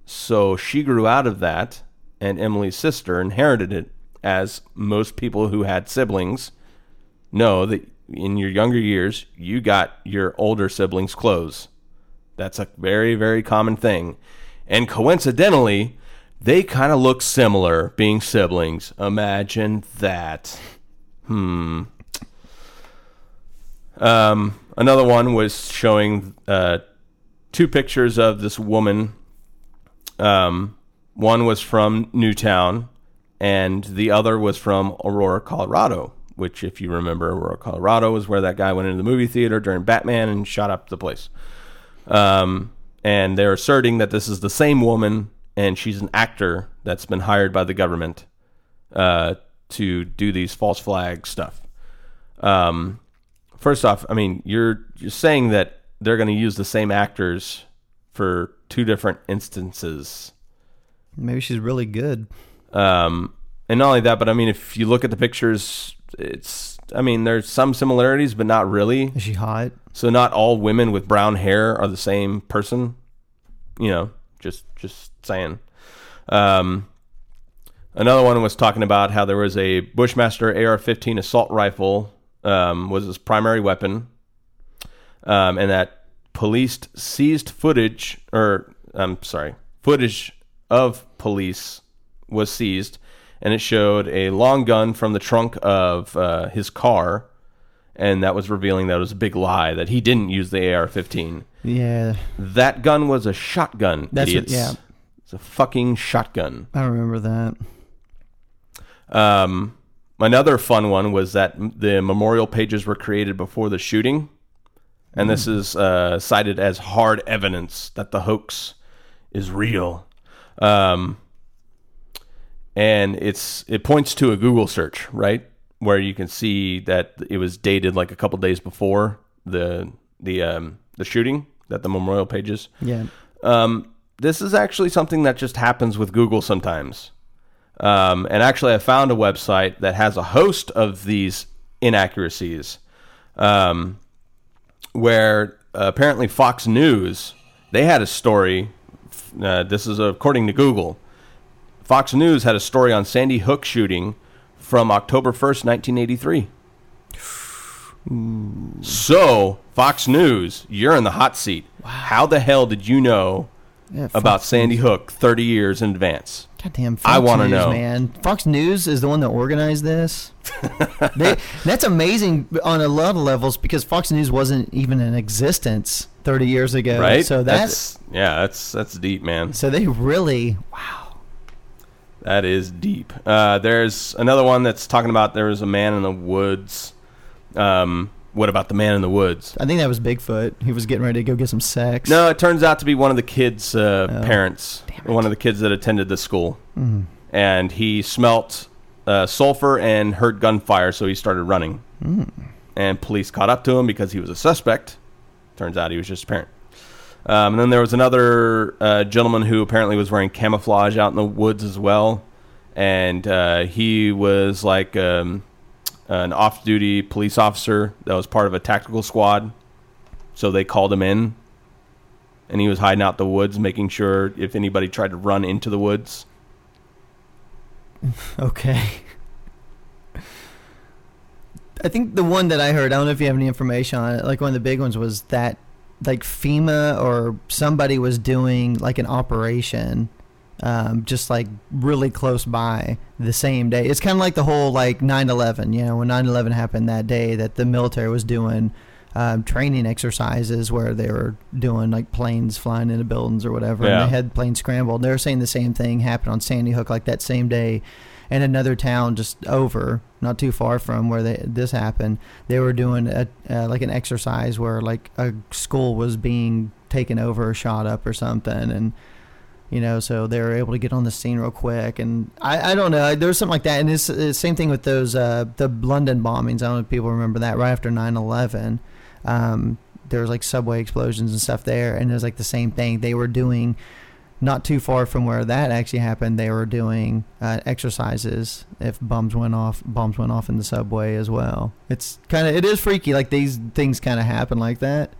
So she grew out of that, and Emilie's sister inherited it, as most people who had siblings know that in your younger years, you got your older siblings' clothes. That's a very, very common thing. And coincidentally, they kind of look similar being siblings. Imagine that. Hmm. Um, another one was showing uh, two pictures of this woman. Um, one was from Newtown, and the other was from Aurora, Colorado. Which, if you remember, Aurora, Colorado was where that guy went into the movie theater during Batman and shot up the place. Um, and they're asserting that this is the same woman, and she's an actor that's been hired by the government uh, to do these false flag stuff. Um, first off, I mean, you're you're saying that they're going to use the same actors for two different instances. Maybe she's really good. Um, and not only that, but I mean, if you look at the pictures, it's I mean, there's some similarities, but not really. Is she hot? So not all women with brown hair are the same person. You know, just just saying. Um, another one was talking about how there was a Bushmaster AR-15 assault rifle um, was his primary weapon, um, and that police seized footage, or I'm sorry, footage of police was seized, and it showed a long gun from the trunk of uh, his car, and that was revealing that it was a big lie that he didn't use the AR-15. Yeah, That gun was a shotgun. That's what- idiots. yeah. it's a fucking shotgun. I remember that. Um, another fun one was that the memorial pages were created before the shooting, and this is uh, cited as hard evidence that the hoax is real. Um, and it's it points to a Google search, right, where you can see that it was dated like a couple days before the the um, the shooting. That the memorial pages. Yeah. Um, this is actually something that just happens with Google sometimes. Um, and actually, I found a website that has a host of these inaccuracies, um, where uh, apparently Fox News they had a story. Uh, this is according to Google. Fox News had a story on Sandy Hook shooting from October first, nineteen eighty three. So, Fox News, you're in the hot seat. How the hell did you know yeah about Sandy Hook 30 years in advance? Goddamn, Fox I wanna know. man. Fox News is the one that organized this. <laughs> they, that's amazing on a lot of levels because Fox News wasn't even in existence 30 years ago. Right? So that's, yeah, that's that's deep, man. so they really wow. That is deep. Uh, there's another one that's talking about there was a man in the woods. Um, what about the man in the woods? I think that was Bigfoot. He was getting ready to go get some sex. No, it turns out to be one of the kids' uh, Oh, parents, one of the kids that attended the school, Mhm. and he smelt uh, sulfur and heard gunfire, so he started running. Mm. And police caught up to him because he was a suspect. Turns out he was just a parent. Um, and then there was another uh, gentleman who apparently was wearing camouflage out in the woods as well, and uh, he was like um, an off-duty police officer that was part of a tactical squad. So they called him in, and he was hiding out the woods, making sure if anybody tried to run into the woods. <laughs> Okay. I think the one that I heard, I don't know if you have any information on it, like one of the big ones was that like FEMA or somebody was doing like an operation um, just like really close by the same day. It's kind of like the whole like 9/11, you know, when 9/11 happened that day that the military was doing um, training exercises where they were doing like planes flying into buildings or whatever, Yeah. and they had planes scrambled. They were saying the same thing happened on Sandy Hook like that same day, and another town just over, not too far from where they, this happened. They were doing a uh, like an exercise where like a school was being taken over or shot up or something, and you know, so they were able to get on the scene real quick. And I, I don't know, there was something like that. And it's the same thing with those uh, the London bombings. I don't know if people remember that right after 9/11. Um, there was like subway explosions and stuff there, and it was like the same thing. They were doing not too far from where that actually happened. They were doing uh, exercises if bombs went off. Bombs went off in the subway as well. It's kind of it is freaky. Like these things kind of happen like that.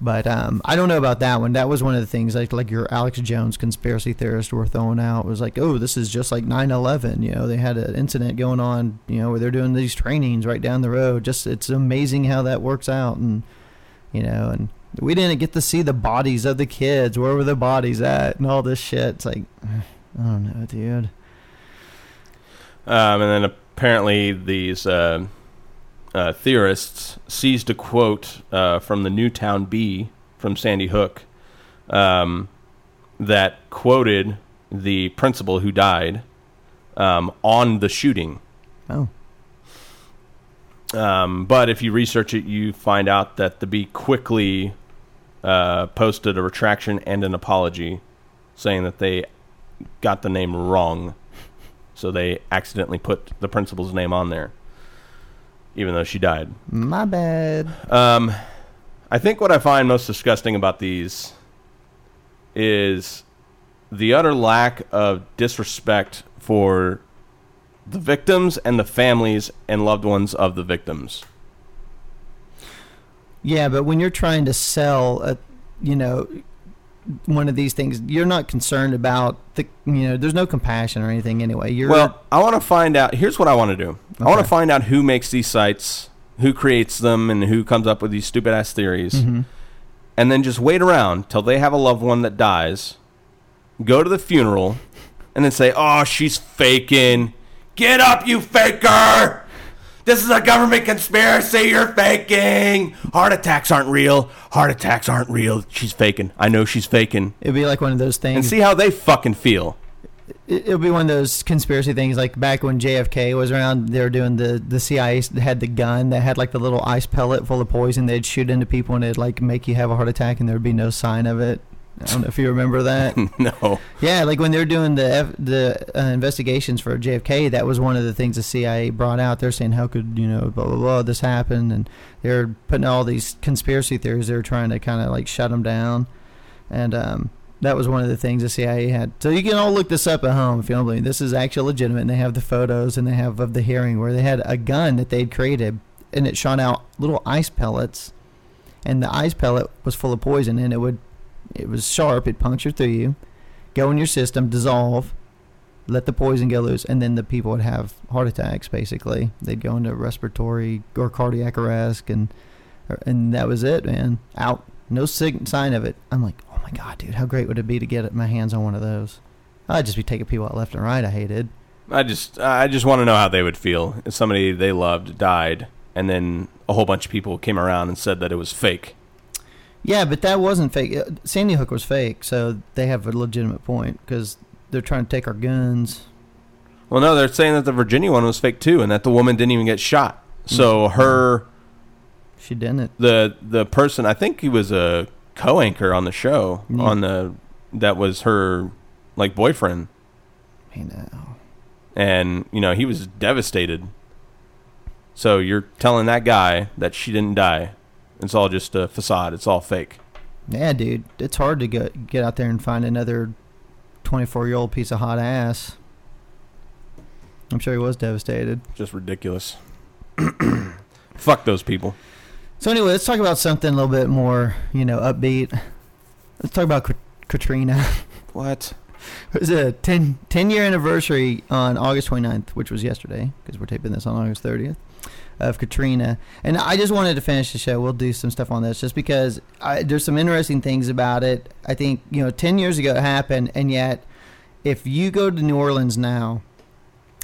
But um, I don't know about that one. That was one of the things like like your Alex Jones conspiracy theorists were throwing out it was like, oh, this is just like 9/11. You know, they had an incident going on. You know, where they're doing these trainings right down the road. Just it's amazing how that works out, and you know, and we didn't get to see the bodies of the kids. Where were the bodies at, and all this shit. It's like, I don't know, dude. Um, and then apparently these uh, uh, theorists seized a quote uh, from the Newtown Bee from Sandy Hook um, that quoted the principal who died um, on the shooting. Oh, Um, but if you research it, you find out that the Bee quickly uh, posted a retraction and an apology, saying that they got the name wrong. So they accidentally put the principal's name on there, even though she died. my bad. Um, I think what I find most disgusting about these is the utter lack of disrespect for the victims and the families and loved ones of the victims. Yeah, but when you're trying to sell a, you know, one of these things, you're not concerned about the, you know, there's no compassion or anything anyway. You're Well, I want to find out. Here's what I want to do. I want to find out who makes these sites, who creates them, and who comes up with these stupid ass theories, Mhm. and then just wait around till they have a loved one that dies. Go to the funeral, and then say, "Oh, she's faking. Get up, you faker! This is a government conspiracy. You're faking. Heart attacks aren't real. Heart attacks aren't real. She's faking. I know she's faking." it'd be like one of those things. And see how they fucking feel. it- it'll be one of those conspiracy things like back when JFK was around they were doing the the CIA had the gun that had like the little ice pellet full of poison they'd shoot into people and it'd like make you have a heart attack and there'd be no sign of it I don't know if you remember that <laughs> no. yeah like when they were doing the F, the uh, investigations for JFK that was one of the things the CIA brought out they're saying how could you know blah blah blah this happened and they're putting all these conspiracy theories they're trying to kind of like shut them down and um, that was one of the things the CIA had. So you can all look this up at home if you don't believe. This is actually legitimate. And they have the photos and they have of the hearing where they had a gun that they'd created and it shot out little ice pellets, and the ice pellet was full of poison and it would, it was sharp. It punctured through you, go in your system, dissolve, let the poison go loose, and then the people would have heart attacks. Basically, they'd go into respiratory or cardiac arrest, and er, and that was it, man. Out, no sig- sign of it. I'm like, oh my god, dude, how great would it be to get my hands on one of those? I'd just be taking people out left and right. I hated. I just I just want to know how they would feel if somebody they loved died and then a whole bunch of people came around and said that it was fake. Yeah, but that wasn't fake. Uh, Sandy Hook was fake, so they have a legitimate point because they're trying to take our guns. Well, no, they're saying that the Virginia one was fake too and that the woman didn't even get shot. So her She didn't. the the person I think he was a co-anchor on the show Yeah. on the that was her like boyfriend Hey now. and you know he was devastated. So you're telling that guy that she didn't die. It's all just a facade. It's all fake. Yeah, dude, it's hard to get get out there and find another twenty-four year old piece of hot ass. I'm sure he was devastated. Just ridiculous. <clears throat> Fuck those people. So anyway, let's talk about something a little bit more, you know, upbeat. Let's talk about Kat- Katrina. <laughs> What? It was a 10, 10 year anniversary on August 29th, which was yesterday, because we're taping this on August 30th, of Katrina. And I just wanted to finish the show. We'll do some stuff on this just because I, there's some interesting things about it. I think, you know, 10 years ago it happened, and yet if you go to New Orleans now,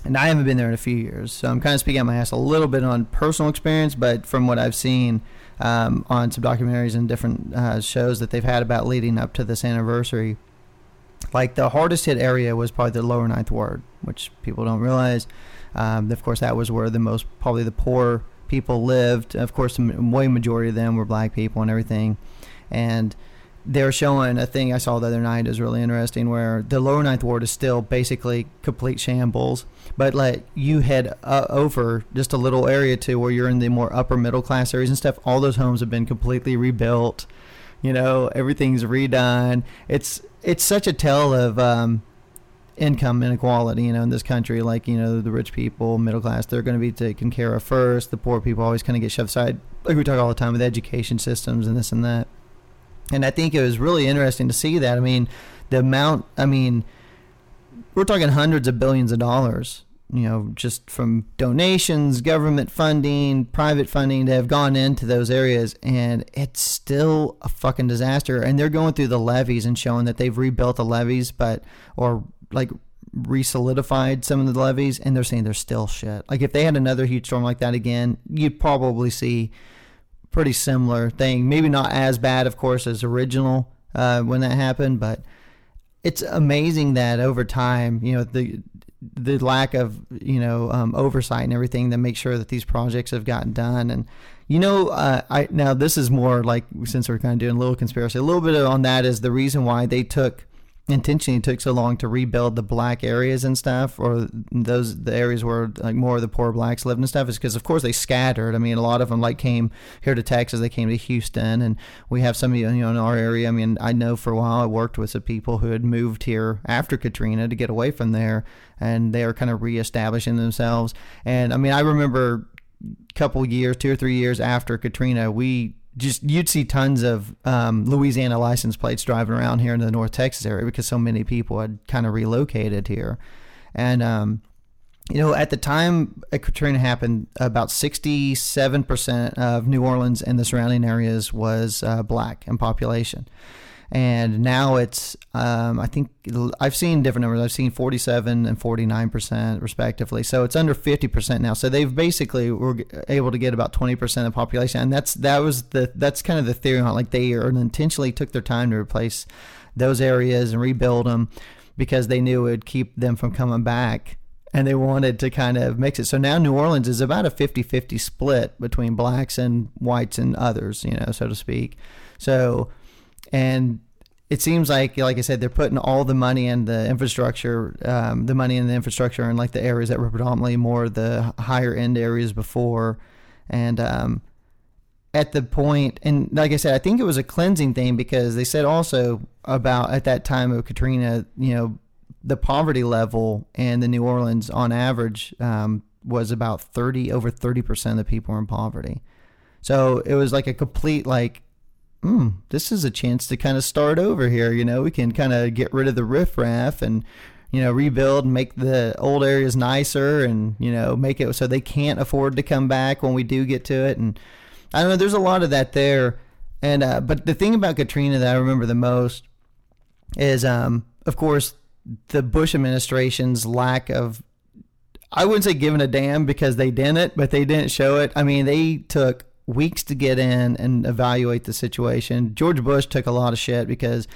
and I haven't been there in a few years, so I'm kind of speaking out my ass a little bit on personal experience, but from what I've seen um, on some documentaries and different uh, shows that they've had about leading up to this anniversary, like the hardest hit area was probably the lower ninth ward, which people don't realize. Um, of course, that was where the most probably the poor people lived. Of course, the way majority of them were black people and everything, and they're showing a thing I saw the other night is really interesting where the lower ninth ward is still basically complete shambles, but like you head uh, over just a little area to where you're in the more upper middle class areas and stuff. All those homes have been completely rebuilt. You know, everything's redone. It's it's such a tale of um, income inequality, you know, in this country. Like, you know, the rich people, middle class, they're going to be taken care of first. The poor people always kind of get shoved aside. Like we talk all the time with education systems and this and that. And I think it was really interesting to see that. I mean, the amount, I mean, we're talking hundreds of billions of dollars, you know, just from donations, government funding, private funding that have gone into those areas. And it's still a fucking disaster. And they're going through the levees and showing that they've rebuilt the levees, but, or like, re-solidified some of the levees and they're saying they're still shit like if they had another huge storm like that again you'd probably see pretty similar thing. Maybe not as bad, of course, as original uh, when that happened, but it's amazing that over time, you know, the the lack of you know um, oversight and everything to make sure that these projects have gotten done. And you know, uh, I now this is more like since we're kind of doing a little conspiracy, a little bit on that is the reason why they took intentionally took so long to rebuild the black areas and stuff or those the areas where like more of the poor blacks lived and stuff is because of course they scattered. I mean a lot of them like came here to texas. They came to houston and we have some of you know in our area. I mean i know for a while i worked with some people who had moved here after katrina to get away from there and they are kind of reestablishing themselves. And i mean i remember a couple years two or three years after katrina we just you'd see tons of um, Louisiana license plates driving around here in the North Texas area because so many people had kind of relocated here, and um, you know at the time Katrina happened, about sixty-seven percent of New Orleans and the surrounding areas was uh, black in population, and now it's um, I think I've seen different numbers. I've seen 47 and 49 percent respectively. So it's under 50 percent now. So they've basically were able to get about 20 percent of the population, and that's that was the that's kind of the theory on like they intentionally took their time to replace those areas and rebuild them because they knew it would keep them from coming back and they wanted to kind of mix it. So now New Orleans is about a 50-50 split between blacks and whites and others, you know, so to speak. So and it seems like, like I said, they're putting all the money in the infrastructure, um, the money in the infrastructure, in like the areas that were predominantly more the higher end areas before, and um, at the point, and like I said, I think it was a cleansing thing because they said also about at that time of Katrina, you know, the poverty level in the New Orleans on average um, was about thirty over thirty percent of the people were in poverty. So it was like a complete like hmm, this is a chance to kind of start over here. You know, we can kind of get rid of the riffraff and, you know, rebuild and make the old areas nicer and, you know, make it so they can't afford to come back when we do get to it. And I don't know, there's a lot of that there. And, uh, but the thing about Katrina that I remember the most is, um, of course, the Bush administration's lack of I wouldn't say giving a damn because they didn't, but they didn't show it. I mean, they took weeks to get in and evaluate the situation. George Bush took a lot of shit because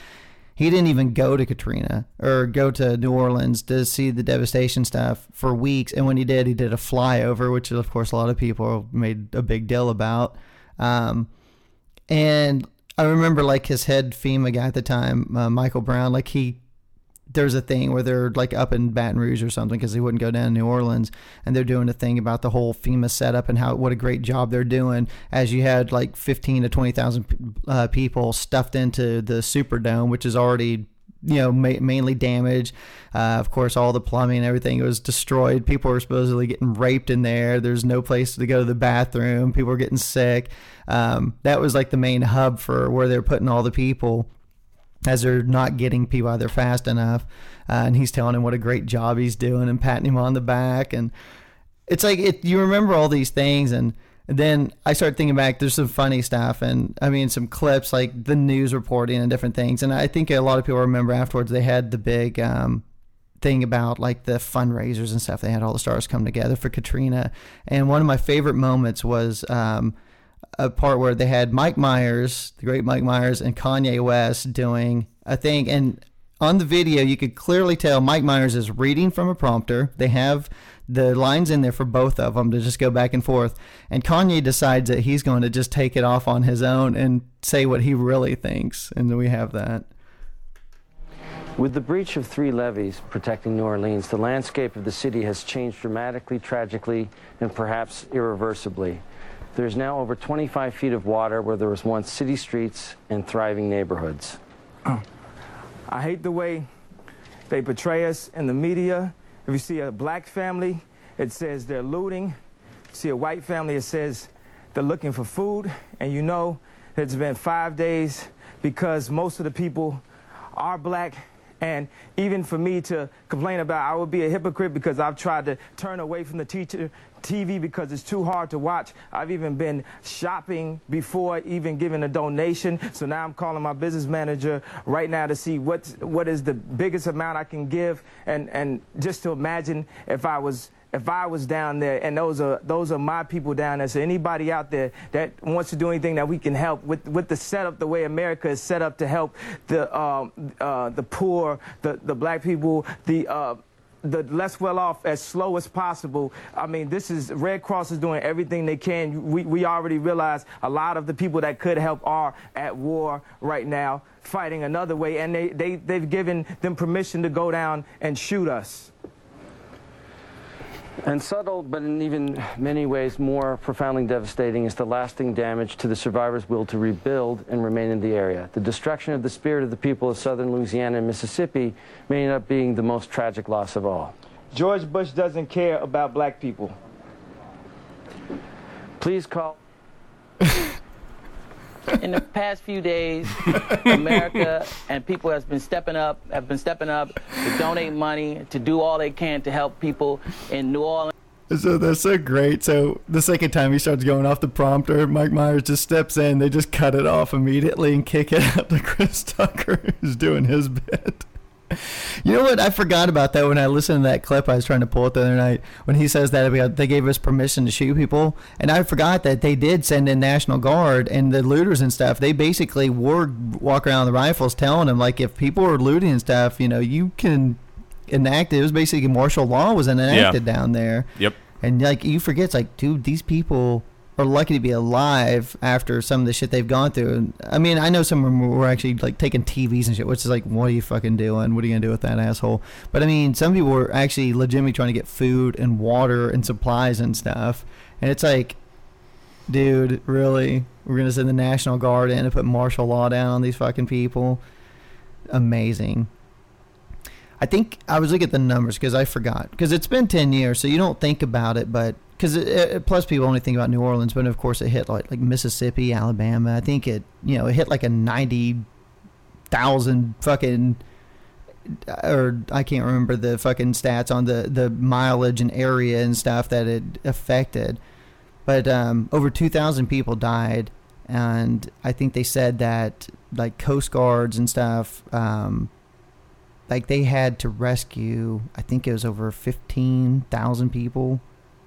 he didn't even go to Katrina or go to New Orleans to see the devastation stuff for weeks. And when he did, he did a flyover, which of course a lot of people made a big deal about. Um, and I remember like his head FEMA guy at the time, uh, Michael Brown, like he there's a thing where they're like up in Baton Rouge or something because they wouldn't go down to New Orleans, and they're doing a thing about the whole FEMA setup and how what a great job they're doing. As you had like fifteen to twenty thousand uh, people stuffed into the Superdome, which is already you know ma- mainly damaged. Uh, of course, all the plumbing and everything was destroyed. People were supposedly getting raped in there. There's no place to go to the bathroom. People were getting sick. Um, that was like the main hub for where they're putting all the people as they're not getting out there fast enough. Uh, and he's telling him what a great job he's doing and patting him on the back. And it's like it, you remember all these things and then I start thinking back. There's some funny stuff, and I mean some clips like the news reporting and different things. And I think a lot of people remember afterwards they had the big um, thing about like the fundraisers and stuff. They had all the stars come together for Katrina, and one of my favorite moments was um, a part where they had Mike Myers, the great Mike Myers, and Kanye West doing a thing, and on the video, you could clearly tell Mike Myers is reading from a prompter. They have the lines in there for both of them to just go back and forth. And Kanye decides that he's going to just take it off on his own and say what he really thinks. And we have that. With the breach of three levees protecting New Orleans, the landscape of the city has changed dramatically, tragically, and perhaps irreversibly. There's now over 25 feet of water where there was once city streets and thriving neighborhoods. Oh. I hate the way they portray us in the media. If you see a black family, it says they're looting. See a white family, it says they're looking for food. And you know it's been five days because most of the people are black. And even for me to complain about, I would be a hypocrite because I've tried to turn away from the teacher TV because it's too hard to watch. I've even been shopping before even giving a donation. So now I'm calling my business manager right now to see what's, what is the biggest amount I can give and, and just to imagine if I was if I was down there, and those are those are my people down there. So anybody out there that wants to do anything that we can help with with the setup, the way America is set up to help the um, uh, the poor, the the black people, the uh, the less well off as slow as possible. I mean, this is Red Cross is doing everything they can. We, we already realize a lot of the people that could help are at war right now, fighting another way, and they, they, they've given them permission to go down and shoot us. And subtle, but in even many ways more profoundly devastating, is the lasting damage to the survivors' will to rebuild and remain in the area. The destruction of the spirit of the people of southern Louisiana and Mississippi may end up being the most tragic loss of all. George Bush doesn't care about black people. Please call. <laughs> in the past few days, <laughs> America and people has been stepping up, have been stepping up to donate money, to do all they can to help people in New Orleans. So that's so great. So the second time he starts going off the prompter, Mike Myers just steps in. They just cut it off immediately and kick it out to Chris Tucker, <laughs> who's doing his bit. You know what? I forgot about that when I listened to that clip I was trying to pull it the other night. When he says that we they gave us permission to shoot people, and I forgot that they did send in National Guard and the looters and stuff. They basically were walk around the rifles, telling them like if people were looting and stuff, you know, you can enact it. It was basically martial law was enacted Yeah. down there. Yep. And like you forget, it's like, dude, these people are lucky to be alive after some of the shit they've gone through. And I mean, I know some of them were actually like taking TVs and shit, which is like, what are you fucking doing? What are you gonna do with that asshole? But I mean, some people were actually legitimately trying to get food and water and supplies and stuff. And it's like, dude, really? We're gonna send the National Guard in and put martial law down on these fucking people? Amazing. I think I was looking at the numbers because I forgot because it's been ten years, so you don't think about it, but because plus people only think about New Orleans, but of course it hit like like Mississippi, Alabama. I think it you know it hit like a ninety thousand fucking or I can't remember the fucking stats on the the mileage and area and stuff that it affected, but um, over two thousand people died, and I think they said that like Coast Guards and stuff. Um, like they had to rescue i think it was over 15000 people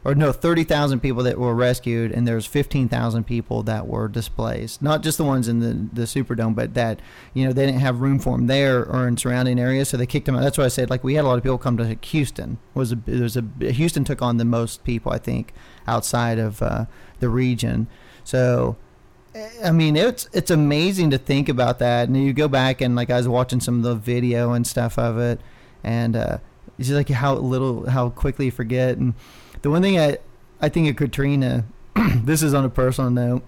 or no 30000 people that were rescued and there's 15000 people that were displaced. Not just the ones in the, the superdome but that you know they didn't have room for them there or in surrounding areas so they kicked them out. That's why i said like we had a lot of people come to houston. Was a was a houston took on the most people i think outside of uh, the region. So I mean, it's it's amazing to think about that, and you go back and like I was watching some of the video and stuff of it, and uh, it's just like how little, how quickly you forget. And the one thing I I think of Katrina, <clears throat> this is on a personal note.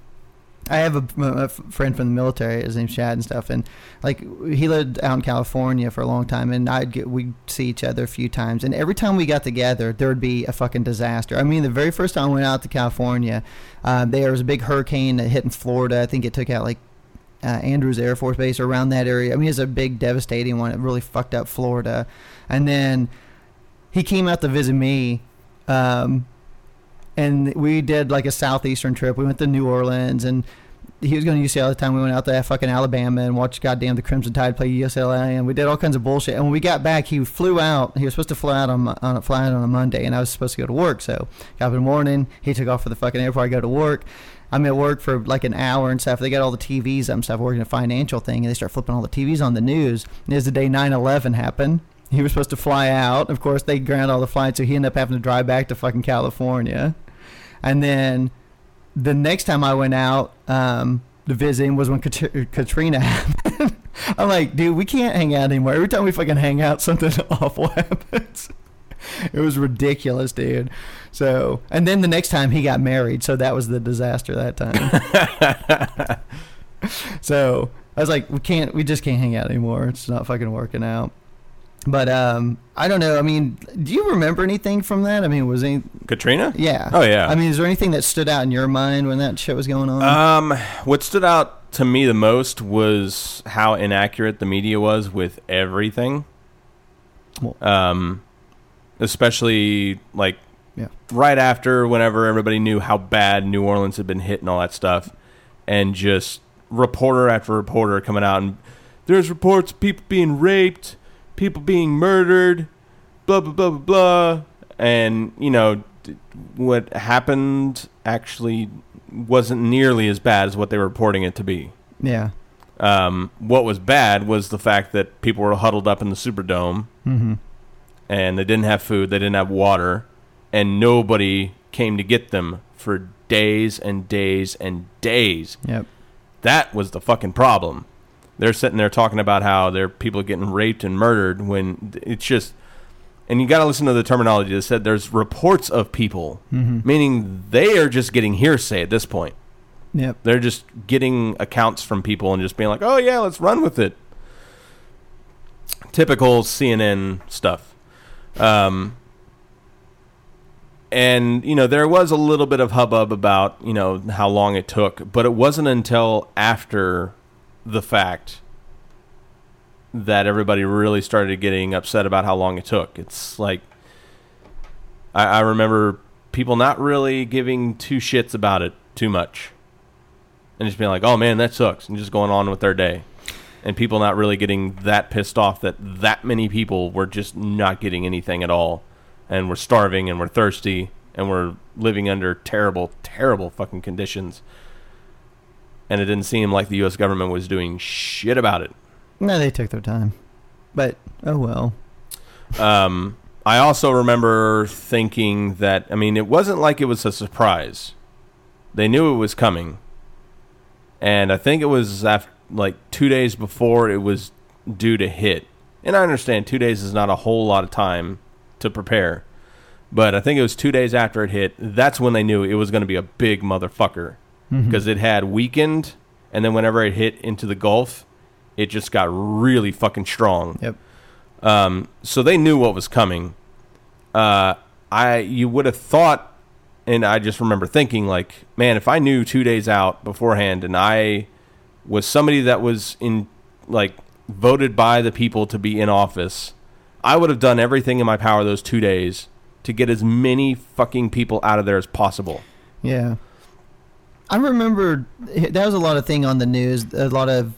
I have a friend from the military. His name's Chad and stuff, and like he lived out in California for a long time, and I'd get we'd see each other a few times, and every time we got together, there would be a fucking disaster. I mean, the very first time I went out to California, uh, there was a big hurricane that hit in Florida. I think it took out like uh, Andrews Air Force Base around that area. I mean, it's a big, devastating one. It really fucked up Florida, and then he came out to visit me. Um, and we did like a southeastern trip. We went to New Orleans, and he was going to UCLA at the time. We went out to fucking Alabama and watched goddamn the Crimson Tide play UCLA, and we did all kinds of bullshit. And when we got back, he flew out. He was supposed to fly out on, on fly out on a Monday, and I was supposed to go to work. So got up in the morning. He took off for the fucking airport. I go to work. I'm at work for like an hour and stuff. They got all the TVs up and stuff, working a financial thing, and they start flipping all the TVs on the news. And the day 9/11 happened, he was supposed to fly out. Of course, they ground all the flights, so he ended up having to drive back to fucking California. And then the next time I went out um, to visit him was when Kat- Katrina <laughs> happened. I'm like, dude, we can't hang out anymore. Every time we fucking hang out, <laughs> something awful <laughs> happens. It was ridiculous, dude. So, and then the next time he got married, so that was the disaster that time. so I was like, we can't, we just can't hang out anymore. It's not fucking working out. But um, I don't know. I mean, do you remember anything from that? I mean, was any? Katrina? Yeah. Oh, yeah. I mean, is there anything that stood out in your mind when that shit was going on? Um, what stood out to me the most was how inaccurate the media was with everything. Well- Um, especially like Yeah. right after whenever everybody knew how bad New Orleans had been hit and all that stuff, and just reporter after reporter coming out and there's reports of people being raped, people being murdered, blah blah blah blah blah, and you know what happened actually wasn't nearly as bad as what they were reporting it to be. yeah. Um, what was bad was the fact that people were huddled up in the Superdome Mm-hmm. and they didn't have food, they didn't have water, and nobody came to get them for days and days and days. Yep. That was the fucking problem. They're sitting there talking about how there are people getting raped and murdered when it's just. And you got to listen to the terminology that said there's reports of people, Mm-hmm. meaning they are just getting hearsay at this point. Yep. They're just getting accounts from people and just being like, "Oh yeah, let's run with it." Typical CNN stuff. Um, and you know there was a little bit of hubbub about you know how long it took, but it wasn't until after the fact that everybody really started getting upset about how long it took. It's like I, I remember people not really giving two shits about it too much, and just being like, "Oh man, that sucks," and just going on with their day, and people not really getting that pissed off that that many people were just not getting anything at all, and we're starving and we're thirsty and we're living under terrible, terrible fucking conditions. And it didn't seem like the U.S. government was doing shit about it. No, they took their time. But oh well. Um, I also remember thinking that I mean it wasn't like it was a surprise. They knew it was coming, and I think it was after, like two days before it was due to hit. And I understand two days is not a whole lot of time to prepare, but I think it was two days after it hit. That's when they knew it was going to be a big motherfucker. Because it had weakened, and then whenever it hit into the Gulf, it just got really fucking strong. Yep. Um, so they knew what was coming. Uh, I you would have thought, and I just remember thinking like, man, if I knew two days out beforehand, and I was somebody that was in like voted by the people to be in office, I would have done everything in my power those two days to get as many fucking people out of there as possible. Yeah. I remember that was a lot of thing on the news. A lot of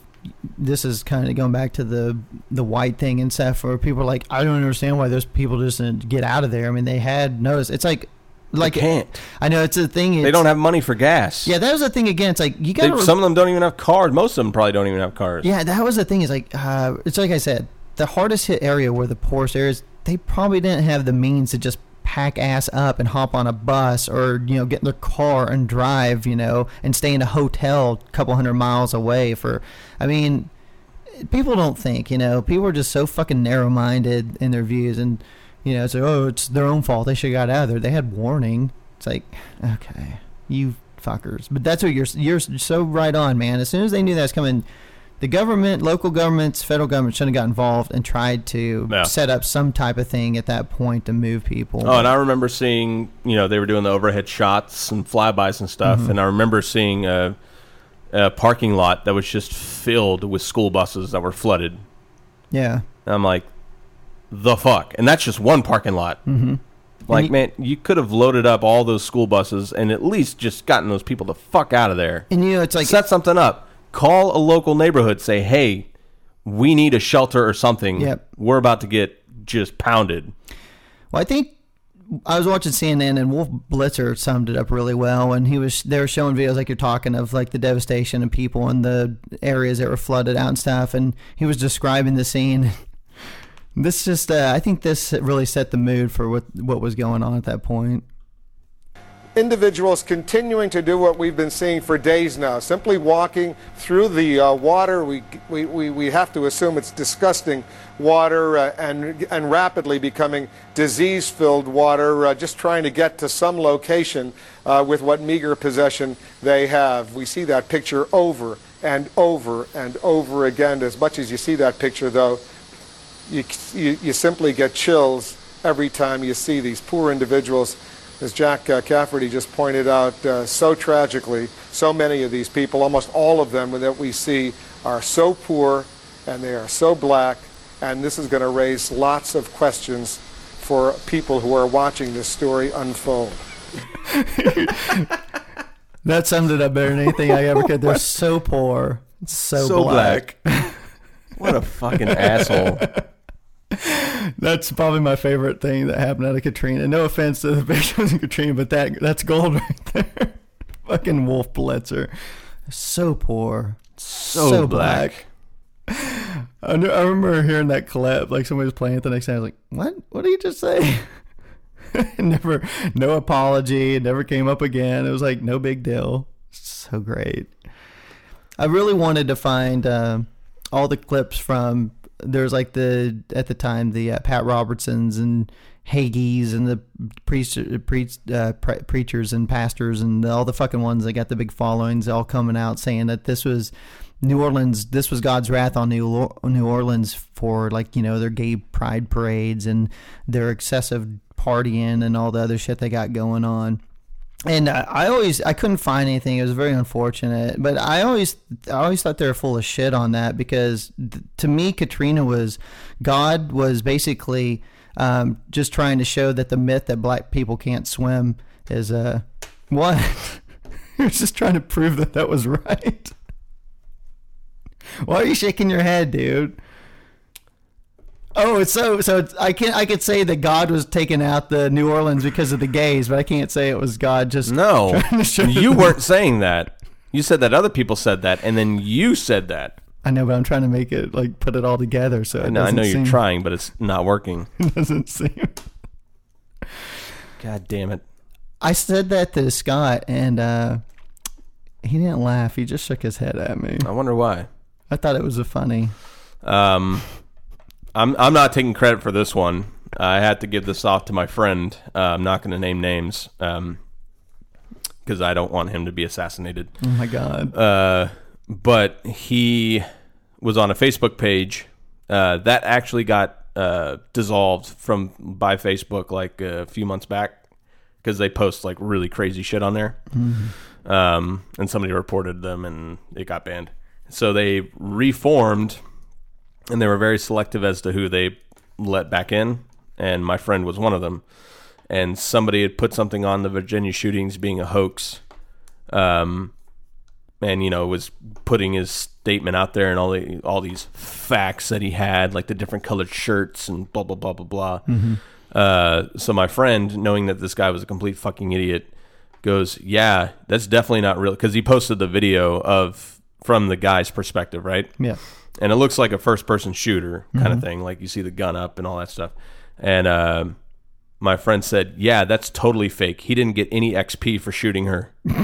this is kind of going back to the the white thing and stuff, where people are like, I don't understand why those people just didn't get out of there. I mean, they had notice. It's like, like they can't. I know it's a thing. They don't have money for gas. Yeah, that was the thing again. It's like you got some of them don't even have cars. Most of them probably don't even have cars. Yeah, that was the thing. Is like uh, it's like I said, the hardest hit area were the poorest areas. They probably didn't have the means to just pack ass up and hop on a bus or you know get in their car and drive you know and stay in a hotel a couple hundred miles away for. I mean, people don't think you know people are just so fucking narrow minded in their views and you know it's like oh it's their own fault they should have got out of there they had warning. It's like okay you fuckers. But that's what you're you're so right on, man. As soon as they knew that was coming, the government, local governments, federal government shouldn't have got involved and tried to Yeah. set up some type of thing at that point to move people. Oh, and I remember seeing, you know, they were doing the overhead shots and flybys and stuff, Mm-hmm. and I remember seeing a, a parking lot that was just filled with school buses that were flooded. yeah. And I'm like, the fuck? And that's just one parking lot. Mm-hmm. Like, you- man, you could have loaded up all those school buses and at least just gotten those people the fuck out of there. And you know, it's like Set something up. Call a local neighborhood. Say, hey, we need a shelter or something. Yep. We're about to get just pounded. Well, I think I was watching CNN and Wolf Blitzer summed it up really well. And he was they were showing videos like you're talking of like the devastation of people in the areas that were flooded out and stuff. And he was describing the scene. <laughs> This just uh, I think this really set the mood for what what was going on at that point. Individuals continuing to do what we've been seeing for days now, simply walking through the uh, water. We, we, we, have to assume it's disgusting water uh, and, and rapidly becoming disease filled water, uh, just trying to get to some location uh, with what meager possession they have. We see that picture over and over and over again. As much as you see that picture, though, you, you, you simply get chills every time you see these poor individuals. As Jack uh, Cafferty just pointed out, uh, so tragically, so many of these people, almost all of them that we see, are so poor and they are so black, and this is going to raise lots of questions for people who are watching this story unfold. <laughs> That summed it up better than anything I ever could. They're so poor, so, black. <laughs> what a fucking asshole. <laughs> That's probably my favorite thing that happened out of Katrina. No offense to the <laughs> victims of Katrina, but that that's gold <laughs> right there. Fucking Wolf Blitzer, so poor, So, black. I, knew, I remember hearing that clip, like somebody was playing it the next day. I was like, "What? What did he just say?" never, no apology. It never came up again. It was like no big deal. So great. I really wanted to find uh, all the clips from. There's like the at the time the uh, Pat Robertsons and Hagees and the priest, priest, uh, pre- preachers and pastors and all the fucking ones that got the big followings all coming out saying that this was New Orleans. This was God's wrath on New New Orleans for like you know their gay pride parades and their excessive partying and all the other shit they got going on and I, always I couldn't find anything. It was very unfortunate, but I always I always thought they were full of shit on that because th- to me Katrina was God was basically um, just trying to show that the myth that black people can't swim is uh what <laughs> he was just trying to prove that that was right. <laughs> Why are you shaking your head, dude? Oh, it's so so. It's, I can I could say that God was taking out the New Orleans because of the gays, but I can't say it was God just No, <laughs> trying to show you <laughs> weren't saying that. You said that other people said that, and then you said that. I know, but I'm trying to make it like put it all together. So it And I know you're seem, trying, but it's not working. <laughs> It doesn't seem. God damn it! I said that to Scott, and uh, he didn't laugh. He just shook his head at me. I wonder why. I thought it was a funny. Um, I'm I'm not taking credit for this one. I had to give this off to my friend. Uh, I'm not going to name names because I don't want him to be assassinated. Oh my god! Uh, but he was on a Facebook page uh, that actually got uh, dissolved from by Facebook like a few months back because they post like really crazy shit on there. Um, and somebody reported them and it got banned. So they reformed and they were very selective as to who they let back in. And my friend was one of them. And somebody had put something on the Virginia shootings being a hoax. Um, and you know was putting his statement out there and all the all these facts that he had, like the different colored shirts and blah blah blah blah blah. Uh, so my friend, knowing that this guy was a complete fucking idiot, goes, "Yeah, that's definitely not real," because he posted the video of from the guy's perspective, right? Yeah, and it looks like a first person shooter kind of thing like you see the gun up and all that stuff and uh, my friend said yeah that's totally fake he didn't get any xp for shooting her <laughs>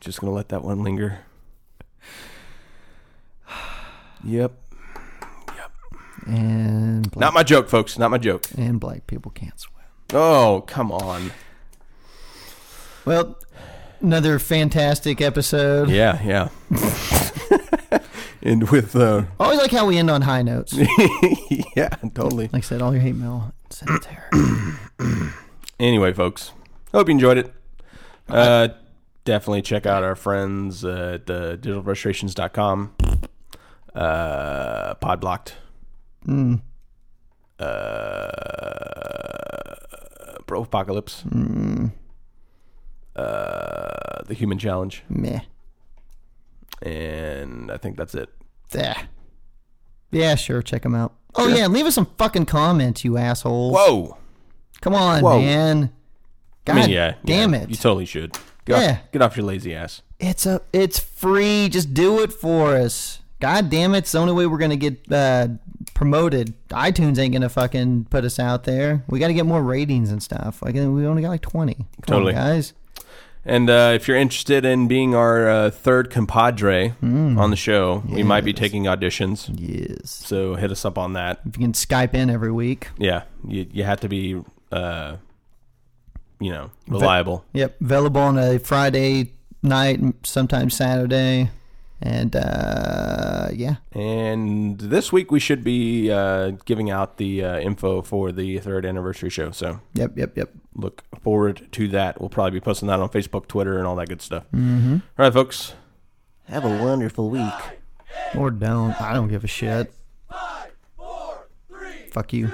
just gonna let that one linger <sighs> yep Yep. And Not my joke, folks. Not my joke. and black people can't swim. Oh, come on. Well, another fantastic episode. Yeah, yeah. <laughs> and with uh I always like how we end on high notes. <laughs> yeah, totally. Like I said, all your hate mail, send it there. Anyway, folks, hope you enjoyed it. Uh, definitely check out our friends at uh, digitalfrustrations.com, uh, Podblocked, Mm, uh, Bro Apocalypse, mm, uh, The Human Challenge, meh. and I think that's it. Yeah. Yeah, sure. Check them out. Oh yeah, leave us some fucking comments, you assholes. Whoa! Come on, Whoa. man. God I mean, yeah, damn yeah, it. You totally should. Get Yeah. off, get off your lazy ass. It's a it's free. Just do it for us. God damn it. It's the only way we're gonna get uh, promoted. iTunes ain't gonna fucking put us out there. We gotta get more ratings and stuff. Like we only got like twenty. Come on, Totally. guys. And uh, if you're interested in being our uh, third compadre Mm. on the show, we might be taking auditions. Yes. So hit us up on that. If you can Skype in every week. Yeah, you you have to be, uh, you know, reliable. Yep. Available on a Friday night, sometimes Saturday, and uh, yeah. And this week we should be uh, giving out the uh, info for the third anniversary show. So Yep. Yep. Yep. Look forward to that. We'll probably be posting that on Facebook, Twitter, and all that good stuff. Mm-hmm. All right, folks. Have a wonderful week. Or don't. I don't give a shit. Fuck you.